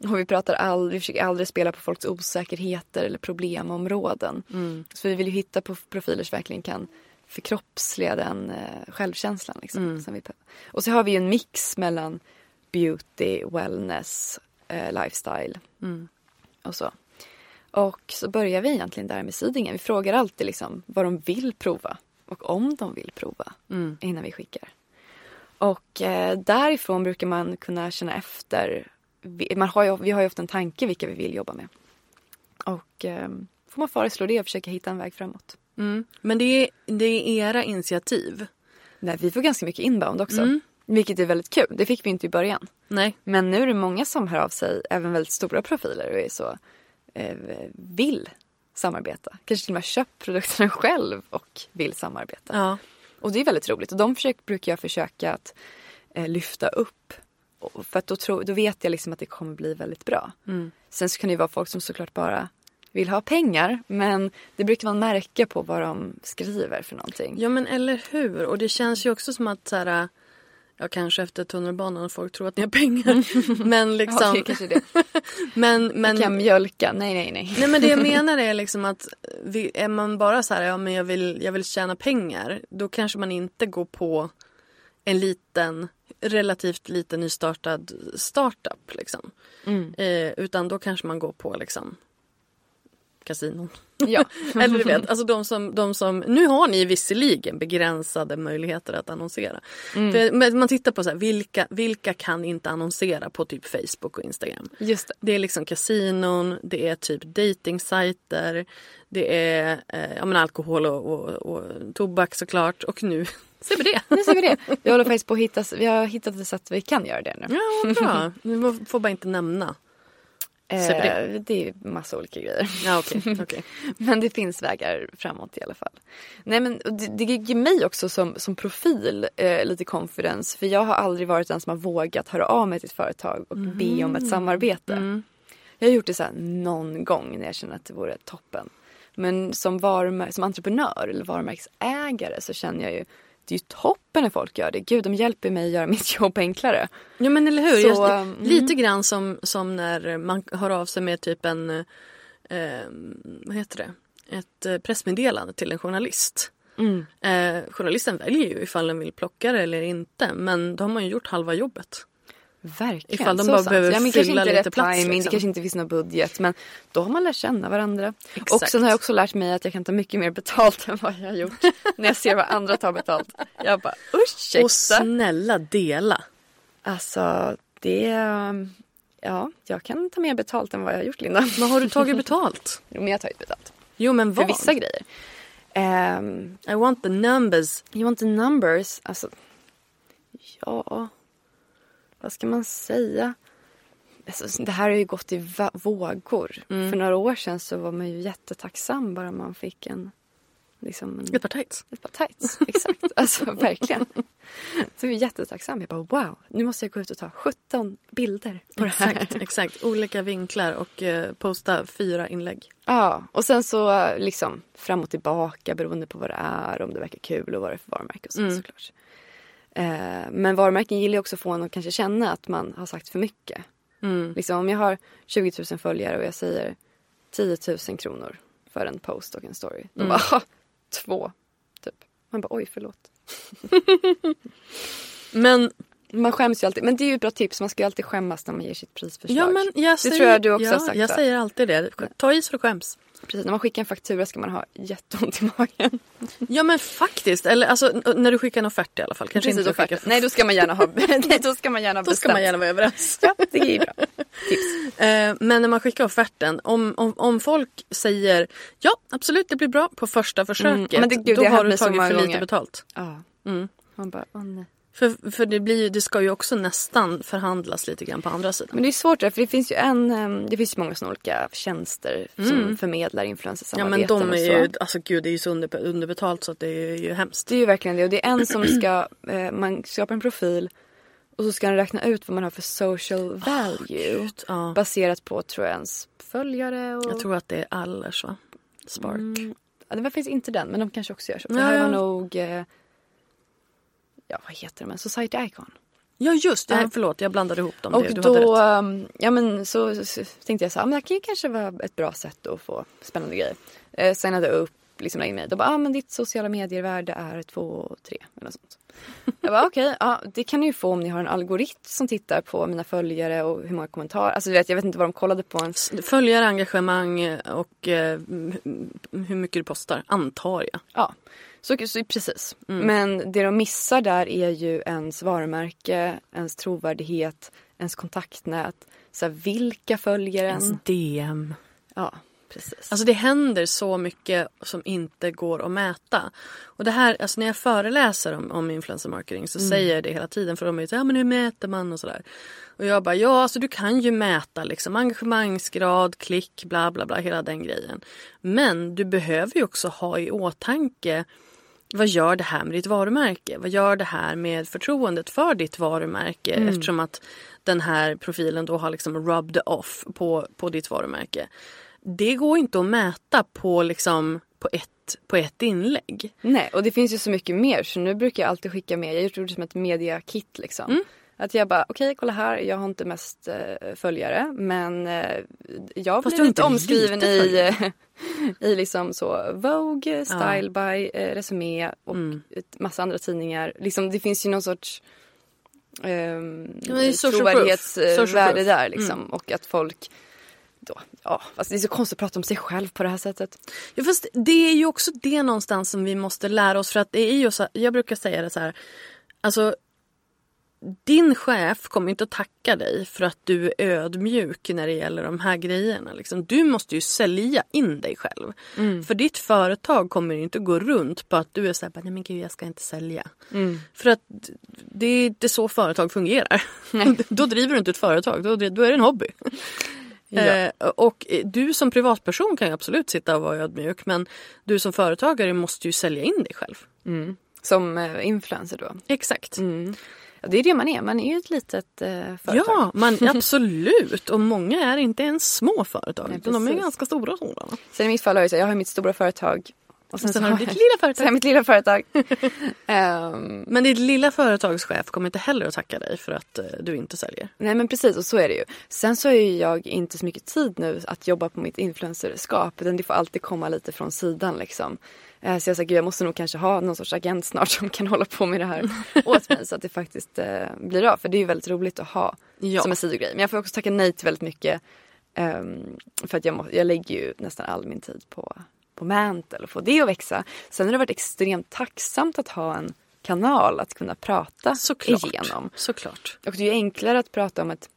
Speaker 3: (laughs) och vi, pratar aldrig, vi försöker aldrig spela på folks osäkerheter eller problemområden. Så vi vill ju hitta på profiler som verkligen kan förkroppsliga den eh, självkänslan. Liksom, som vi, och så har vi en mix mellan beauty, wellness, eh, lifestyle och så. Och så börjar vi egentligen där med sidingen. Vi frågar alltid liksom vad de vill prova och om de vill prova innan vi skickar. Och eh, därifrån brukar man kunna känna efter. Vi, man har ju, vi har ju ofta en tanke vilka vi vill jobba med. Och eh, får man föreslå det och försöka hitta en väg framåt.
Speaker 2: Men det är, det är era initiativ.
Speaker 3: Nej, vi får ganska mycket inbound också. Vilket är väldigt kul. Det fick vi inte i början.
Speaker 2: Nej.
Speaker 3: Men nu är det många som hör av sig, även väldigt stora profiler och är så, eh, vill samarbeta. Kanske till och med köpt produkterna själv och vill samarbeta.
Speaker 2: Ja.
Speaker 3: Och det är väldigt roligt och de försök, brukar jag försöka att eh, lyfta upp. Och för att då, tro, då vet jag liksom att det kommer bli väldigt bra. Sen så kan det ju vara folk som såklart bara vill ha pengar. Men det brukar vara en märke på vad de skriver för någonting.
Speaker 2: Ja men eller hur. Och det känns ju också som att så här, ja kanske efter tunnelbanan folk tror att ni har pengar. (laughs) men liksom.
Speaker 3: Ja, det det. (laughs)
Speaker 2: men, men,
Speaker 3: Jag kan mjölka. Nej, nej, nej.
Speaker 2: Nej men det jag (laughs) menar är liksom att vi, är man bara så här, ja men jag vill, jag vill tjäna pengar. Då kanske man inte går på en liten, relativt liten nystartad startup liksom.
Speaker 3: Mm.
Speaker 2: Eh, utan då kanske man går på liksom kasinon.
Speaker 3: Ja. (laughs)
Speaker 2: Eller du vet, alltså de som, de som, nu har ni visserligen begränsade möjligheter att annonsera.
Speaker 3: Mm.
Speaker 2: För, men man tittar på så här, vilka, vilka kan inte annonsera på typ Facebook och Instagram?
Speaker 3: Just det.
Speaker 2: Det är liksom kasinon, det är typ datingsajter, det är eh, ja, men alkohol och, och, och tobak såklart och nu (laughs) CBD.
Speaker 3: Nu ser vi det. Vi håller faktiskt på att hitta, vi har hittat ett sätt vi kan göra det nu.
Speaker 2: Ja, bra. (laughs) Du får bara inte nämna.
Speaker 3: Eh, det är massa olika grejer.
Speaker 2: Ja, okej. okej. (laughs)
Speaker 3: Men det finns vägar framåt i alla fall. Nej men det, det ger mig också som, som profil eh, lite confidence. För jag har aldrig varit den som har vågat höra av mig till ett företag och be om ett samarbete. Jag har gjort det så någon gång när jag känner att det vore toppen. Men som, varumär- som entreprenör eller varumärkesägare så känner jag ju det är ju toppen när folk gör det. Gud, de hjälper mig att göra (laughs) mitt jobb enklare.
Speaker 2: Ja men eller hur.
Speaker 3: Så,
Speaker 2: Jag,
Speaker 3: mm.
Speaker 2: Lite grann som, som när man hör av sig med typ en, eh, vad heter det, ett eh, pressmeddelande till en journalist.
Speaker 3: Mm.
Speaker 2: Eh, journalisten väljer ju ifall den vill plocka det eller inte men då har man ju gjort halva jobbet.
Speaker 3: Verkligen.
Speaker 2: Ifall de
Speaker 3: så
Speaker 2: bara
Speaker 3: sant.
Speaker 2: behöver
Speaker 3: ja, men
Speaker 2: fylla
Speaker 3: inte
Speaker 2: lite plats,
Speaker 3: timing,
Speaker 2: liksom.
Speaker 3: Det kanske inte finns någon budget. Men då har man lärt känna varandra.
Speaker 2: Exakt.
Speaker 3: Och sen har jag också lärt mig att jag kan ta mycket mer betalt (laughs) än vad jag har gjort. när jag ser vad andra tar betalt. Jag bara ursäkta.
Speaker 2: Och snälla dela.
Speaker 3: Alltså det... Ja, jag kan ta mer betalt än vad jag har gjort Linda.
Speaker 2: Vad har du tagit (laughs) betalt?
Speaker 3: Jo, men jag har tagit betalt.
Speaker 2: Jo men
Speaker 3: För
Speaker 2: vad?
Speaker 3: vissa grejer. Um,
Speaker 2: I want the numbers.
Speaker 3: you want the numbers? Alltså, ja... Vad ska man säga? Alltså, det här har ju gått i vågor.
Speaker 2: Mm.
Speaker 3: För några år sedan så var man ju jättetacksam bara man fick en... Liksom en
Speaker 2: Ett par tights.
Speaker 3: ett par tights. (laughs) Exakt. Alltså verkligen. Så jag är jättetacksam. Jag bara wow, nu måste jag gå ut och ta 17 bilder på det här.
Speaker 2: Exakt, exakt. Olika vinklar och eh, posta fyra inlägg.
Speaker 3: Ja, och sen så liksom fram och tillbaka beroende på vad det är, om det verkar kul och vad det är för varumärke och så
Speaker 2: Mm.
Speaker 3: såklart. Eh, men varumärken gillar också att få en att kanske känna att man har sagt för mycket.
Speaker 2: Mm.
Speaker 3: Liksom om jag har 20 000 följare och jag säger 10 000 kronor för en post och en story. De
Speaker 2: Mm.
Speaker 3: bara "Ha, två, typ. Man bara oj förlåt. (laughs)
Speaker 2: Men,
Speaker 3: Man skäms ju alltid. Men det är ju ett bra tips. Man ska ju alltid skämmas när man ger sitt prisförslag.
Speaker 2: ja, men jag
Speaker 3: det
Speaker 2: säger,
Speaker 3: tror jag du också
Speaker 2: ja,
Speaker 3: har sagt.
Speaker 2: Jag
Speaker 3: va?
Speaker 2: säger alltid det. Ta i så du skäms.
Speaker 3: Precis, när man skickar en faktura ska man ha jätteont i magen.
Speaker 2: Ja men faktiskt. Eller alltså när du skickar en offert i alla fall. Kanske
Speaker 3: Precis,
Speaker 2: inte skickar
Speaker 3: Nej, då ska man gärna ha, (laughs) nej, då ska man gärna
Speaker 2: Då ska man gärna vara överens.
Speaker 3: Ja, det är bra. Tips. (laughs)
Speaker 2: Eh, Men när man skickar offerten, om, om, om folk säger ja absolut det blir bra på första försöket.
Speaker 3: Mm, men det- gud,
Speaker 2: då
Speaker 3: har
Speaker 2: du tagit för lite betalt.
Speaker 3: Ja.
Speaker 2: Mm.
Speaker 3: Man bara, åh nej.
Speaker 2: För, för det, blir, det ska ju också nästan förhandlas lite grann på andra sidan.
Speaker 3: Men det är svårt där, för det finns ju en, em, det finns många såna olika tjänster som förmedlar
Speaker 2: ja
Speaker 3: influencersamarbeten
Speaker 2: men de är ju, alltså gud det är ju så under, underbetalt så att det är ju hemskt.
Speaker 3: Det är ju verkligen det. Och det är en som ska, eh, man skapar en profil och så ska den räkna ut vad man har för social value.
Speaker 2: Gud, ja.
Speaker 3: Baserat på, tror jag, ens följare och...
Speaker 2: Jag tror att det är Allers va? Spark.
Speaker 3: Mm, ja, det finns inte den, men de kanske också gör så. Det
Speaker 2: Ja,
Speaker 3: här
Speaker 2: ja.
Speaker 3: var nog... Eh, ja, vad heter de? Society Icon.
Speaker 2: Ja just det,
Speaker 3: Nej.
Speaker 2: förlåt jag blandade ihop dem.
Speaker 3: Och
Speaker 2: det,
Speaker 3: då, um, ja men så, så tänkte jag så här, men det kan ju kanske vara ett bra sätt att få spännande grejer. Eh, signade upp, liksom la in mig. Då bara, ah, men ditt sociala medier-värde är två, tre eller något sånt. Jag bara (laughs) okej, ja, det kan ni ju få om ni har en algoritm som tittar på mina följare och hur många kommentarer. Alltså du vet, jag vet inte vad de kollade på ens.
Speaker 2: Följare, engagemang och eh, hur mycket du postar, antar jag.
Speaker 3: Ja, så, så precis.
Speaker 2: Mm.
Speaker 3: Men det de missar där är ju ens varumärke, ens trovärdighet, ens kontaktnät. Så här, vilka följer
Speaker 2: Ens
Speaker 3: en?
Speaker 2: DM.
Speaker 3: Ja, precis.
Speaker 2: Alltså det händer så mycket som inte går att mäta. Och det här, alltså när jag föreläser om, om influencer marketing så säger jag det hela tiden för de är ju så ja men hur mäter man och sådär. Och jag bara, ja alltså du kan ju mäta liksom engagemangsgrad, klick, bla bla bla, hela den grejen. Men du behöver ju också ha i åtanke vad gör det här med ditt varumärke? Vad gör det här med förtroendet för ditt varumärke eftersom att den här profilen då har liksom rubbed off på, på ditt varumärke. det går inte att mäta på, liksom, på, ett, på ett inlägg.
Speaker 3: Nej, och det finns ju så mycket mer så nu brukar jag alltid skicka med, jag gjorde det som ett mediakit liksom.
Speaker 2: Mm.
Speaker 3: Att jag bara, okej kolla här, jag har inte mest eh, följare men eh, jag
Speaker 2: Fast
Speaker 3: blivit
Speaker 2: inte
Speaker 3: omskriven
Speaker 2: lite
Speaker 3: i, (laughs) i liksom så Vogue, Style by, eh, Resumé och
Speaker 2: Mm.
Speaker 3: massa andra tidningar. Liksom, det finns ju någon sorts um,
Speaker 2: Ja. Social
Speaker 3: trovärdighetsvärde där liksom. Och att folk då, ja, fast det är så konstigt att prata om sig själv på det här sättet.
Speaker 2: Ja, fast det är ju också det någonstans som vi måste lära oss. För att det är ju så, jag brukar säga det så här. Alltså, din chef kommer inte att tacka dig för att du är ödmjuk när det gäller de här grejerna. Liksom. Du måste ju sälja in dig själv. För ditt företag kommer inte att gå runt på att du är så här, bara, nej men gud jag ska inte sälja. För att det är inte så företag fungerar. (laughs) då driver du inte ett företag, då, då är det en hobby. (laughs) Eh, och du som privatperson kan ju absolut sitta och vara ödmjuk men du som företagare måste ju sälja in dig själv.
Speaker 3: Som eh, influencer då.
Speaker 2: Exakt.
Speaker 3: Ja, det är det man är, man är ju ett litet eh, företag.
Speaker 2: Ja, man, (laughs) absolut. Och många är inte ens små företag.
Speaker 3: Nej,
Speaker 2: utan de är ganska stora sådana.
Speaker 3: Sen i mitt fall har jag, så jag har mitt stora företag. Och
Speaker 2: Sen,
Speaker 3: så
Speaker 2: har du ditt lilla
Speaker 3: Sen har
Speaker 2: företag.
Speaker 3: mitt lilla företag. (laughs) Ehm,
Speaker 2: Men ditt lilla företagschef kommer inte heller att tacka dig för att eh, du inte säljer.
Speaker 3: nej men precis och så är det ju. Sen så har ju jag inte så mycket tid nu att jobba på mitt influencerskap. Utan det får alltid komma lite från sidan liksom. Eh, Så jag sa, gud jag måste nog kanske ha någon sorts agent snart som kan hålla på med det här (laughs) åt mig. Så att det faktiskt eh, blir av. För det är ju väldigt roligt att ha
Speaker 2: Ja.
Speaker 3: som en sidogrej. Men jag får också tacka nej till väldigt mycket. ehm, för att jag, må, jag lägger ju nästan all min tid på, på Mantle och få det att växa. Sen har det varit extremt tacksamt att ha en kanal att kunna prata
Speaker 2: Såklart.
Speaker 3: igenom.
Speaker 2: Såklart.
Speaker 3: Och det är ju enklare att prata om ett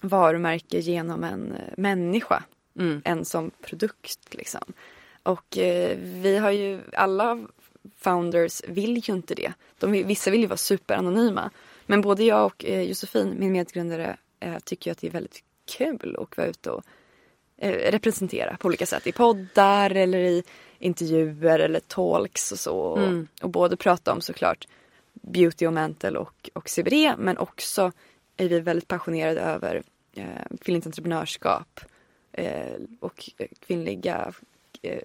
Speaker 3: varumärke genom en eh, människa
Speaker 2: Mm.
Speaker 3: än som produkt. Liksom. Och eh, vi har ju, alla founders vill ju inte det. De, vissa vill ju vara superanonyma. Men både jag och eh, Josefin, min medgrundare, eh, tycker ju att det är väldigt kul att vara ute och eh, representera på olika sätt. I poddar eller i intervjuer eller talks och så.
Speaker 2: Mm.
Speaker 3: Och, och både prata om såklart beauty och mental och, och CBD men också är vi väldigt passionerade över eh, kvinnligt entreprenörskap eh, och kvinnliga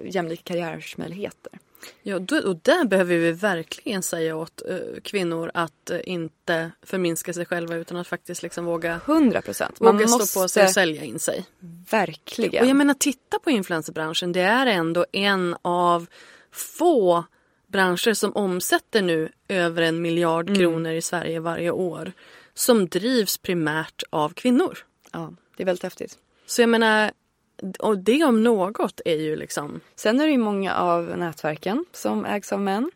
Speaker 3: jämlika karriärsmöjligheter.
Speaker 2: Ja, och där behöver vi verkligen säga åt eh, kvinnor att eh, inte förminska sig själva utan att faktiskt liksom våga,
Speaker 3: 100 procent.
Speaker 2: våga stå på sig och sälja in sig.
Speaker 3: verkligen.
Speaker 2: Och jag menar titta på influencerbranschen. Det är ändå en av få branscher som omsätter nu över en miljard
Speaker 3: Mm.
Speaker 2: kronor i Sverige varje år. Som drivs primärt av kvinnor.
Speaker 3: ja, det är väldigt häftigt.
Speaker 2: Så jag menar, och det om något är ju liksom
Speaker 3: Sen är det ju många av nätverken som ägs av män.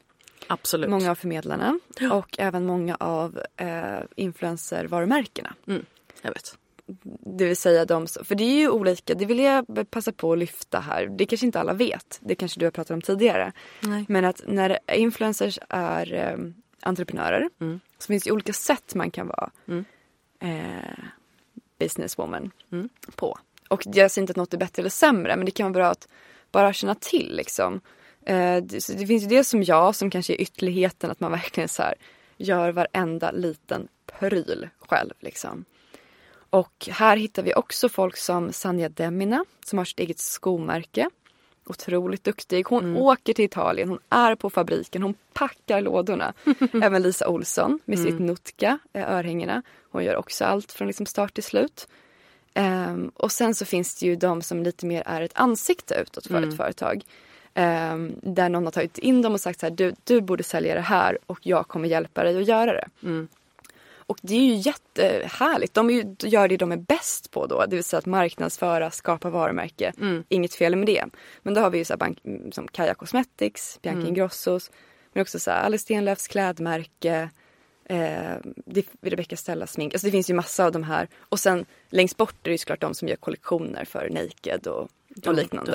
Speaker 2: absolut.
Speaker 3: Många av förmedlarna och även många av eh, influencervarumärkena.
Speaker 2: Mm, jag vet.
Speaker 3: Det vill säga de för det är ju olika, det vill jag passa på att lyfta här. Det kanske inte alla vet, det kanske du har pratat om tidigare.
Speaker 2: Nej.
Speaker 3: Men att när influencers är eh, entreprenörer
Speaker 2: Mm.
Speaker 3: så finns det olika sätt man kan vara
Speaker 2: Mm.
Speaker 3: eh, businesswoman
Speaker 2: Mm.
Speaker 3: på. Och jag säger inte att något är bättre eller sämre men det kan vara bra att bara känna till liksom. Eh, så det finns ju det som jag som kanske är ytterligheten att man verkligen så här gör varenda liten pryl själv liksom. Och här hittar vi också folk som Sanja Demina som har sitt eget skomärke. Otroligt duktig. Hon åker till Italien, hon är på fabriken, hon packar lådorna. (laughs) Även Lisa Olsson med sitt Nutka, eh, örhängena. Hon gör också allt från liksom start till slut. Ehm, och sen så finns det ju de som lite mer är ett ansikte utåt för ett företag. Ehm, där någon har tagit in dem och sagt så här, du, du borde sälja det här och jag kommer hjälpa dig att göra det. Och det är ju jättehärligt. De ju, gör det de är bäst på då. Det vill säga att marknadsföra, skapa varumärke. Inget fel med det. Men då har vi ju så här bank, som Kaja Cosmetics, Bianca Ingrossos. Men också så här Alice Stenlöfs klädmärke. Eh, Rebecca Stella smink. Alltså det finns ju massa av de här. Och sen längst bort är det ju såklart de som gör kollektioner för Naked och, och liknande.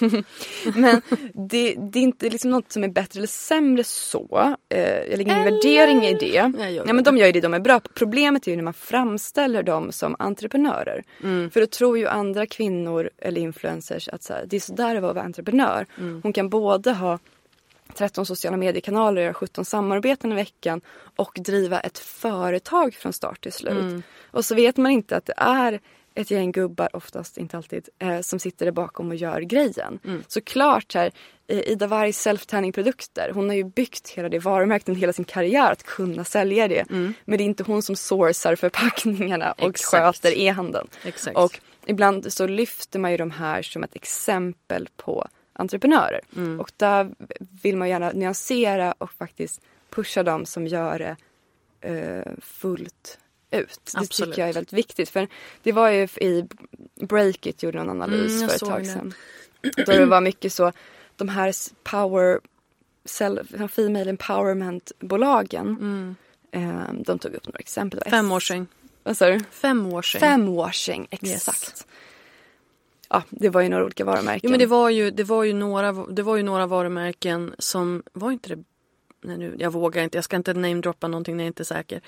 Speaker 3: (laughs) Men det, det är inte liksom något som är bättre eller sämre så. Eh, jag lägger ingen värdering i det. Ja, men de gör ju det de är bra på. Problemet är ju när man framställer dem som entreprenörer. För då tror ju andra kvinnor eller influencers att så här, det är sådär att vara entreprenör. Hon kan både ha 13 sociala mediekanaler, göra 17 samarbeten i veckan och driva ett företag från start till slut. Och så vet man inte att det är ett gäng gubbar, oftast, inte alltid, eh, som sitter där bakom och gör grejen.
Speaker 2: Mm.
Speaker 3: Såklart så här, eh, Ida Wargs self-tanning-produkter, hon har ju byggt hela det varumärket hela sin karriär att kunna sälja det. Men det är inte hon som sourcar förpackningarna och
Speaker 2: Mm. Exakt.
Speaker 3: sköter e-handeln. Och ibland så lyfter man ju de här som ett exempel på entreprenörer.
Speaker 2: Mm.
Speaker 3: Och där vill man gärna nyansera och faktiskt pusha dem som gör det eh, fullt ut. Det
Speaker 2: Absolut.
Speaker 3: tycker jag är väldigt viktigt. För det var ju i Breakit gjorde en analys
Speaker 2: Mm,
Speaker 3: för ett tag
Speaker 2: det.
Speaker 3: sedan. Då det var mycket så, de här power, female empowerment-bolagen. Eh, de tog upp några exempel. Det
Speaker 2: Femwashing.
Speaker 3: Vad sa du?
Speaker 2: Femwashing.
Speaker 3: Femwashing, exakt. Ja, det var ju några olika varumärken.
Speaker 2: Jo men det var ju, det var ju, några, det var ju några varumärken som, var inte det, nej nu, jag vågar inte, jag ska inte namedroppa någonting när jag inte är säker.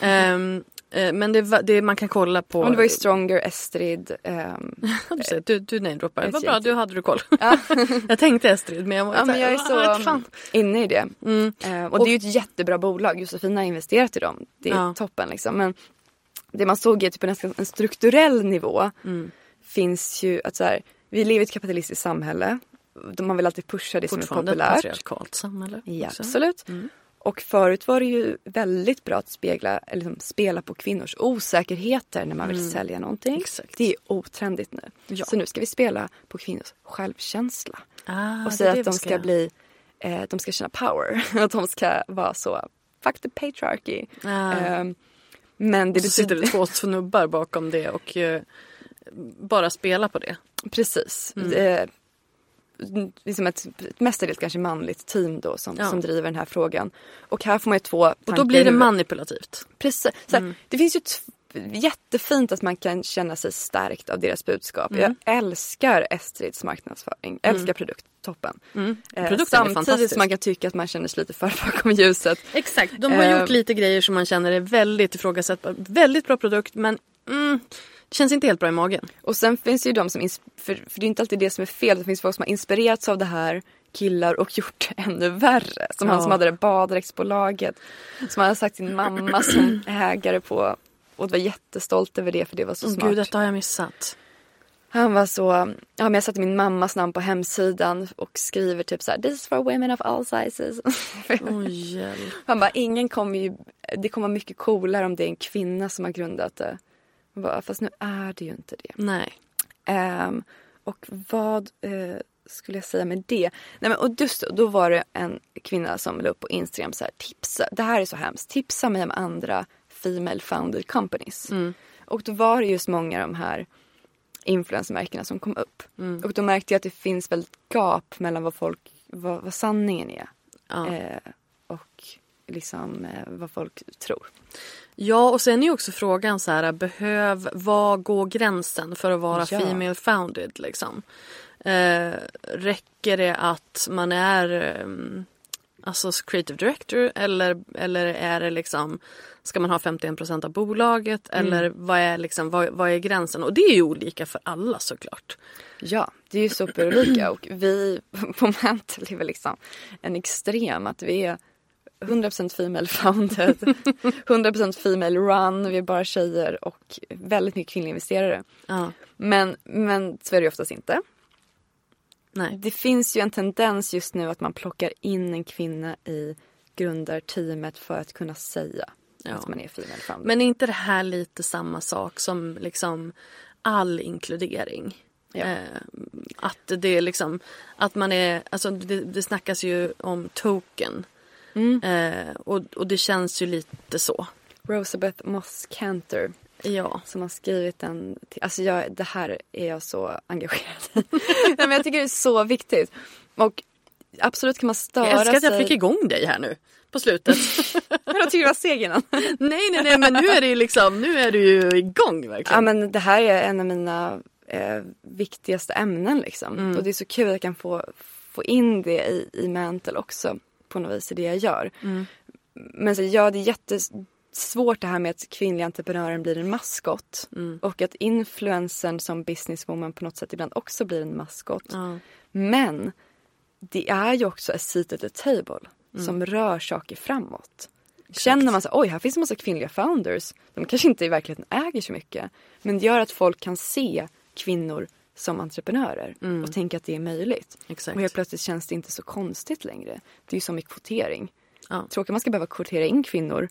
Speaker 2: Ehm, eh, men det, det, man kan kolla på.
Speaker 3: Mm. Ja, det var ju Stronger, Estrid. ehm, (laughs)
Speaker 2: du, du, namedroppar, vad bra, du hade du koll.
Speaker 3: ja. (laughs)
Speaker 2: jag tänkte Estrid men jag var
Speaker 3: ja, men jag är
Speaker 2: så här, "Ah,
Speaker 3: så
Speaker 2: fan."
Speaker 3: inne i det.
Speaker 2: Mm.
Speaker 3: Eh, och, det är ju ett jättebra bolag. Josefina har investerat i dem. Det är
Speaker 2: Ja.
Speaker 3: toppen liksom. Men det man såg är typ nästan en strukturell nivå.
Speaker 2: Mm.
Speaker 3: Finns ju att så här, vi lever i ett kapitalistiskt samhälle. Man vill alltid pusha det som är
Speaker 2: Fortfarande ett
Speaker 3: populärt.
Speaker 2: patriarkalt samhälle.
Speaker 3: Ja, absolut.
Speaker 2: Mm.
Speaker 3: Och förut var det ju väldigt bra att spegla, eller liksom spela på kvinnors osäkerheter när man vill sälja någonting.
Speaker 2: Mm. Exakt.
Speaker 3: Det är otrendigt nu.
Speaker 2: Ja.
Speaker 3: Så nu ska vi spela på kvinnors självkänsla.
Speaker 2: Ah,
Speaker 3: och säga att de ska bli, eh, de ska känna power. (laughs) att de ska vara så, fuck the patriarchy.
Speaker 2: Ah.
Speaker 3: Ehm, men det
Speaker 2: Och så sitter
Speaker 3: betyder...
Speaker 2: det två snubbar bakom det och eh, bara spelar på det.
Speaker 3: Precis.
Speaker 2: Mm.
Speaker 3: Eh, liksom ett, ett mestadels kanske manligt team då som,
Speaker 2: Ja.
Speaker 3: som driver den här frågan. Och här får man ju två
Speaker 2: Och
Speaker 3: tankar
Speaker 2: då blir det manipulativt.
Speaker 3: Precis. Så
Speaker 2: Mm.
Speaker 3: Det finns ju jättefint att man kan känna sig stärkt av deras budskap.
Speaker 2: Mm.
Speaker 3: Jag älskar Estrids marknadsföring. Älskar produkt. Toppen. Eh,
Speaker 2: Produkten är
Speaker 3: samtidigt
Speaker 2: fantastisk.
Speaker 3: som man kan tycka att man känner sig lite för bakom ljuset.
Speaker 2: Exakt, de har
Speaker 3: Eh,
Speaker 2: gjort lite grejer som man känner är väldigt ifrågasättbara. Väldigt bra produkt men mm, det känns inte helt bra i magen.
Speaker 3: Och sen finns det ju de som, för, för det är inte alltid det som är fel. Det finns folk som har inspirerats av det här killar och gjort det (laughs) ännu värre. Som han
Speaker 2: Ja.
Speaker 3: som hade det baddräktsbolaget. Som hade sagt sin mamma som (clears throat) ägare på och var jättestolt över det för det var så
Speaker 2: Åh
Speaker 3: smart.
Speaker 2: gud, detta har jag missat.
Speaker 3: Han var så, ja men jag satte min mammas namn på hemsidan och skriver typ så här, this is for women of all sizes. (laughs)
Speaker 2: Åh hjälp.
Speaker 3: Han bara, ingen kommer ju, det kommer vara mycket coolare om det är en kvinna som har grundat det. Bara, fast nu är det ju inte det.
Speaker 2: Nej.
Speaker 3: Ehm, och vad eh, skulle jag säga med det? Nej, men, och just då, var det en kvinna som la upp på Instagram så här, tipsa, det här är så hemskt, tipsa mig om andra female founded companies. Och då var det just många av de här influencermärkena som kom upp. Och då märkte jag att det finns väl ett gap mellan vad folk, vad, vad sanningen är.
Speaker 2: Ja.
Speaker 3: Eh, och liksom eh, vad folk tror.
Speaker 2: ja, och sen är ju också frågan så här, behöv, var går gränsen för att vara
Speaker 3: Ja.
Speaker 2: female founded liksom? Eh, räcker det att man är ehm, alltså creative director eller, eller är det liksom Ska man ha 51% av bolaget eller vad är, liksom, vad, vad är gränsen? Och det är ju olika för alla såklart.
Speaker 3: Ja, det är ju superolika och vi (laughs) på Mantle är väl liksom en extrem att vi är 100% female founded, (laughs) 100% female run, vi är bara tjejer och väldigt mycket kvinnliga investerare.
Speaker 2: Ja.
Speaker 3: Men, men så är det ju oftast inte.
Speaker 2: Nej.
Speaker 3: Det finns ju en tendens just nu att man plockar in en kvinna i grundarteamet för att kunna säga
Speaker 2: Ja.
Speaker 3: att man är female founded.
Speaker 2: Men är inte det här lite samma sak som liksom all inkludering?
Speaker 3: Ja.
Speaker 2: Eh, att det är liksom, att man är, alltså det, det snackas ju om token.
Speaker 3: Mm.
Speaker 2: Eh, och, och det känns ju lite så.
Speaker 3: Rosabeth Moss Cantor
Speaker 2: Ja.
Speaker 3: som har skrivit den. Alltså jag, det här är jag så engagerad i. (laughs) Nej, men jag tycker det är så viktigt. Och absolut kan man störa
Speaker 2: Jag älskar att jag
Speaker 3: sig.
Speaker 2: fick igång dig här nu på slutet. (laughs)
Speaker 3: Jag tycker det var seg innan. (laughs)
Speaker 2: nej, nej, nej, men nu är det ju liksom, nu är du ju igång
Speaker 3: ja
Speaker 2: verkligen.
Speaker 3: men det här är en av mina eh, viktigaste ämnen liksom. Och det är så kul att jag kan få, få in det i, i Mantle också. På något vis i det jag gör. Men så, ja det är jättesvårt det här med att kvinnliga entreprenören blir en maskot. Och att influensen som businesswoman på något sätt ibland också blir en maskot.
Speaker 2: Ja.
Speaker 3: Men det är ju också a seat at the table som rör saker framåt. Känner man så oj här finns en massa kvinnliga founders. De kanske inte i verkligheten äger så mycket. Men det gör att folk kan se kvinnor som entreprenörer och tänka att det är möjligt.
Speaker 2: Exakt.
Speaker 3: Och helt plötsligt känns det inte så konstigt längre. Det är ju som i kvotering.
Speaker 2: Ja.
Speaker 3: Tråkigt att man ska behöva kvotera in kvinnor.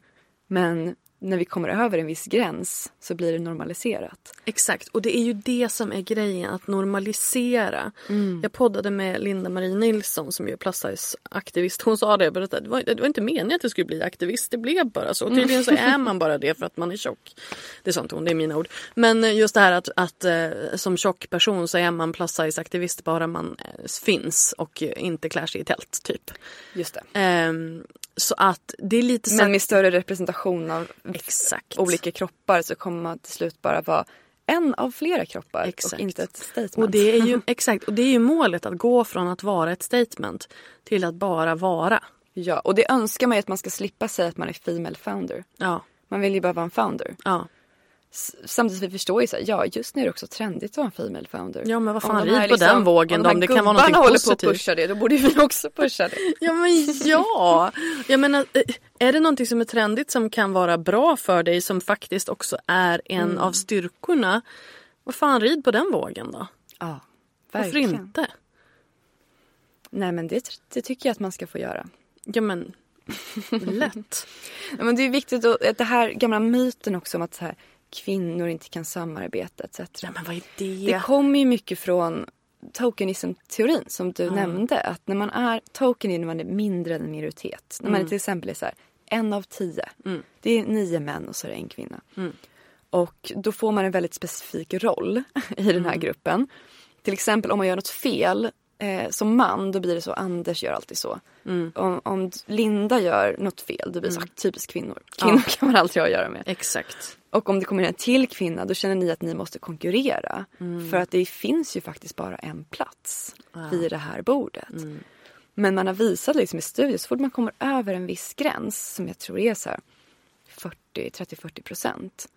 Speaker 3: Men när vi kommer över en viss gräns så blir det normaliserat.
Speaker 2: Exakt, och det är ju det som är grejen, att normalisera.
Speaker 3: Mm.
Speaker 2: Jag poddade med Linda-Marie Nilsson som är plus-size-aktivist. Hon sa det, berättade, det, var, det var inte meningen att jag skulle bli aktivist, det blev bara så. Tydligen så (laughs) är man bara det för att man är tjock. Det sa inte hon, det är mina ord. Men just det här att, att eh, som tjock person så är man plus-size-aktivist bara man eh, finns och eh, inte klär sig i tält, typ.
Speaker 3: Just det.
Speaker 2: Ehm, så att det är lite
Speaker 3: Men med större representation av
Speaker 2: Exakt.
Speaker 3: olika kroppar så kommer man till slut bara vara en av flera kroppar
Speaker 2: Exakt.
Speaker 3: och inte ett statement.
Speaker 2: Och det är ju, (laughs) exakt, och det är ju målet att gå från att vara ett statement till att bara vara.
Speaker 3: Ja, och det önskar man ju att man ska slippa säga att man är female founder.
Speaker 2: Ja,
Speaker 3: Man vill ju bara vara en founder.
Speaker 2: ja.
Speaker 3: Samtidigt som vi förstår ju så här, ja just nu är det också trendigt att vara en female founder.
Speaker 2: Ja, men vad fan,
Speaker 3: Om de
Speaker 2: rid på den vågen
Speaker 3: om
Speaker 2: då,
Speaker 3: de
Speaker 2: om det kan vara någonting
Speaker 3: håller
Speaker 2: positivt.
Speaker 3: på att pusha det, då borde vi också pusha det. (laughs)
Speaker 2: Ja men ja! Jag menar, eh, är det någonting som är trendigt som kan vara bra för dig som faktiskt också är en
Speaker 3: Mm.
Speaker 2: av styrkorna. Vad fan, rid på den vågen då.
Speaker 3: Ja,
Speaker 2: Varför
Speaker 3: verkligen.
Speaker 2: inte?
Speaker 3: Nej men det, det tycker jag att man ska få göra.
Speaker 2: Ja men, lätt. (laughs)
Speaker 3: Men det är viktigt att, att det här gamla myten också om att så här, kvinnor inte kan samarbeta etc.
Speaker 2: Ja men vad är det?
Speaker 3: Det kommer ju mycket från tokenism-teorin som du nämnde. Att när man är token är när man är mindre än en minoritet. När man
Speaker 2: Mm.
Speaker 3: till exempel är så här, en av tio. Det är nio män och så är det en kvinna. Och då får man en väldigt specifik roll (laughs) i den här gruppen. Till exempel om man gör något fel eh, som man, då blir det så. Anders gör alltid så. Om, om Linda gör något fel, då blir det så typiskt kvinnor. Kvinnor (laughs) kan man aldrig ha att göra med.
Speaker 2: Exakt.
Speaker 3: Och om det kommer en till kvinna då känner ni att ni måste konkurrera. För att det finns ju faktiskt bara en plats vid det här bordet. Men man har visat liksom i studier, så fort man kommer över en viss gräns som jag tror är så här 40, 30-40 procent.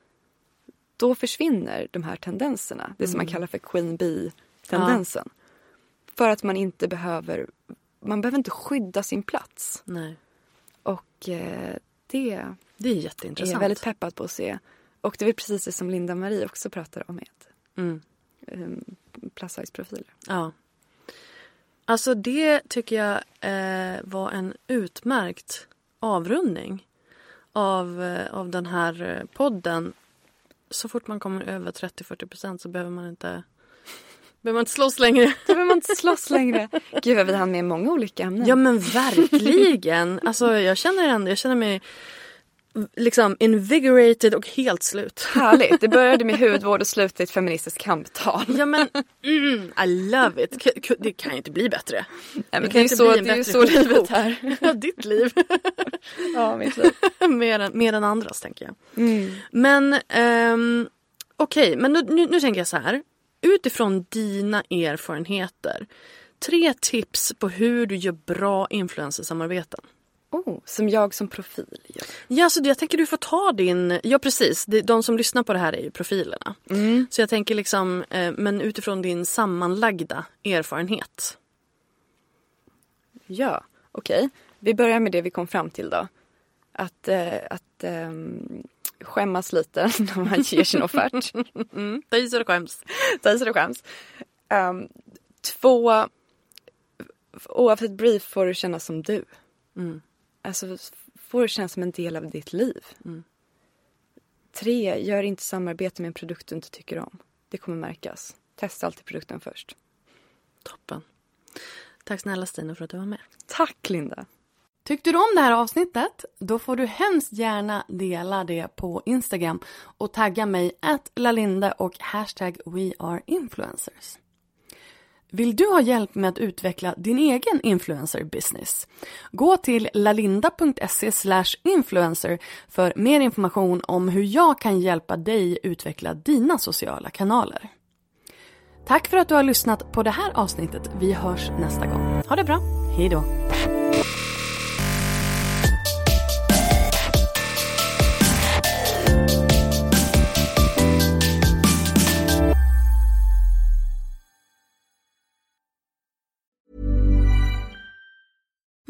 Speaker 3: Då försvinner de här tendenserna. Det som man kallar för Queen Bee-tendensen. För att man inte behöver, man behöver inte skydda sin plats.
Speaker 2: Nej.
Speaker 3: Och eh, det
Speaker 2: Det är
Speaker 3: är
Speaker 2: jätteintressant.
Speaker 3: jag väldigt peppad på att se. Och det är precis det som Linda Marie också pratar om med
Speaker 2: Mm.
Speaker 3: um, plus size profiler.
Speaker 2: Ja. Alltså det tycker jag eh, var en utmärkt avrundning av, eh, av den här podden. Så fort man kommer över 30-40 procent så behöver man inte behöver man inte slåss längre.
Speaker 3: Då (laughs) behöver man inte slåss längre. Gud vad vi hann med många olika ämnen.
Speaker 2: Ja men verkligen. Alltså jag känner ändå, jag känner mig liksom invigorated och helt slut.
Speaker 3: Härligt. Det (laughs) började med hudvård och slutade i ett feministiskt kamptal.
Speaker 2: Ja men mm, I love it. Det kan ju inte bli bättre.
Speaker 3: Nej, men
Speaker 2: kan
Speaker 3: det är
Speaker 2: inte
Speaker 3: så,
Speaker 2: bli en
Speaker 3: det är ju så livet
Speaker 2: skitbok.
Speaker 3: är. (laughs)
Speaker 2: Ja, ditt liv. (laughs)
Speaker 3: Ja, mitt liv.
Speaker 2: mer, än, mer än andras tänker jag.
Speaker 3: Mm.
Speaker 2: Men ehm, okej, men nu, nu, nu tänker jag så här. Utifrån dina erfarenheter. Tre tips på hur du gör bra influencersamarbeten.
Speaker 3: Oh, som jag som profil gör.
Speaker 2: Ja, så jag tänker du får ta din... Ja, precis. De som lyssnar på det här är ju profilerna. Så jag tänker liksom, eh, men utifrån din sammanlagda erfarenhet.
Speaker 3: Ja, okej. Vi börjar med det vi kom fram till då. Att, eh, att ehm, skämmas lite (laughs) när man ger sin offert.
Speaker 2: Ta i så det skäms. (laughs)
Speaker 3: Ta i så det skäms. Um, två, oavsett brief får du känna som du.
Speaker 2: Mm.
Speaker 3: Alltså får du känna som en del av ditt liv.
Speaker 2: Mm.
Speaker 3: Tre, gör inte samarbete med en produkt du inte tycker om. Det kommer märkas. Testa alltid produkten först.
Speaker 2: Toppen. Tack snälla Stina för att du var med.
Speaker 3: Tack Linda!
Speaker 2: Tyckte du om det här avsnittet? Då får du hemskt gärna dela det på Instagram och tagga mig att lalinde och hashtag weareinfluencers. Vill du ha hjälp med att utveckla din egen influencer business? Gå till lalinda.se influencer för mer information om hur jag kan hjälpa dig utveckla dina sociala kanaler. Tack för att du har lyssnat på det här avsnittet. Vi hörs nästa gång. Ha det bra. Hej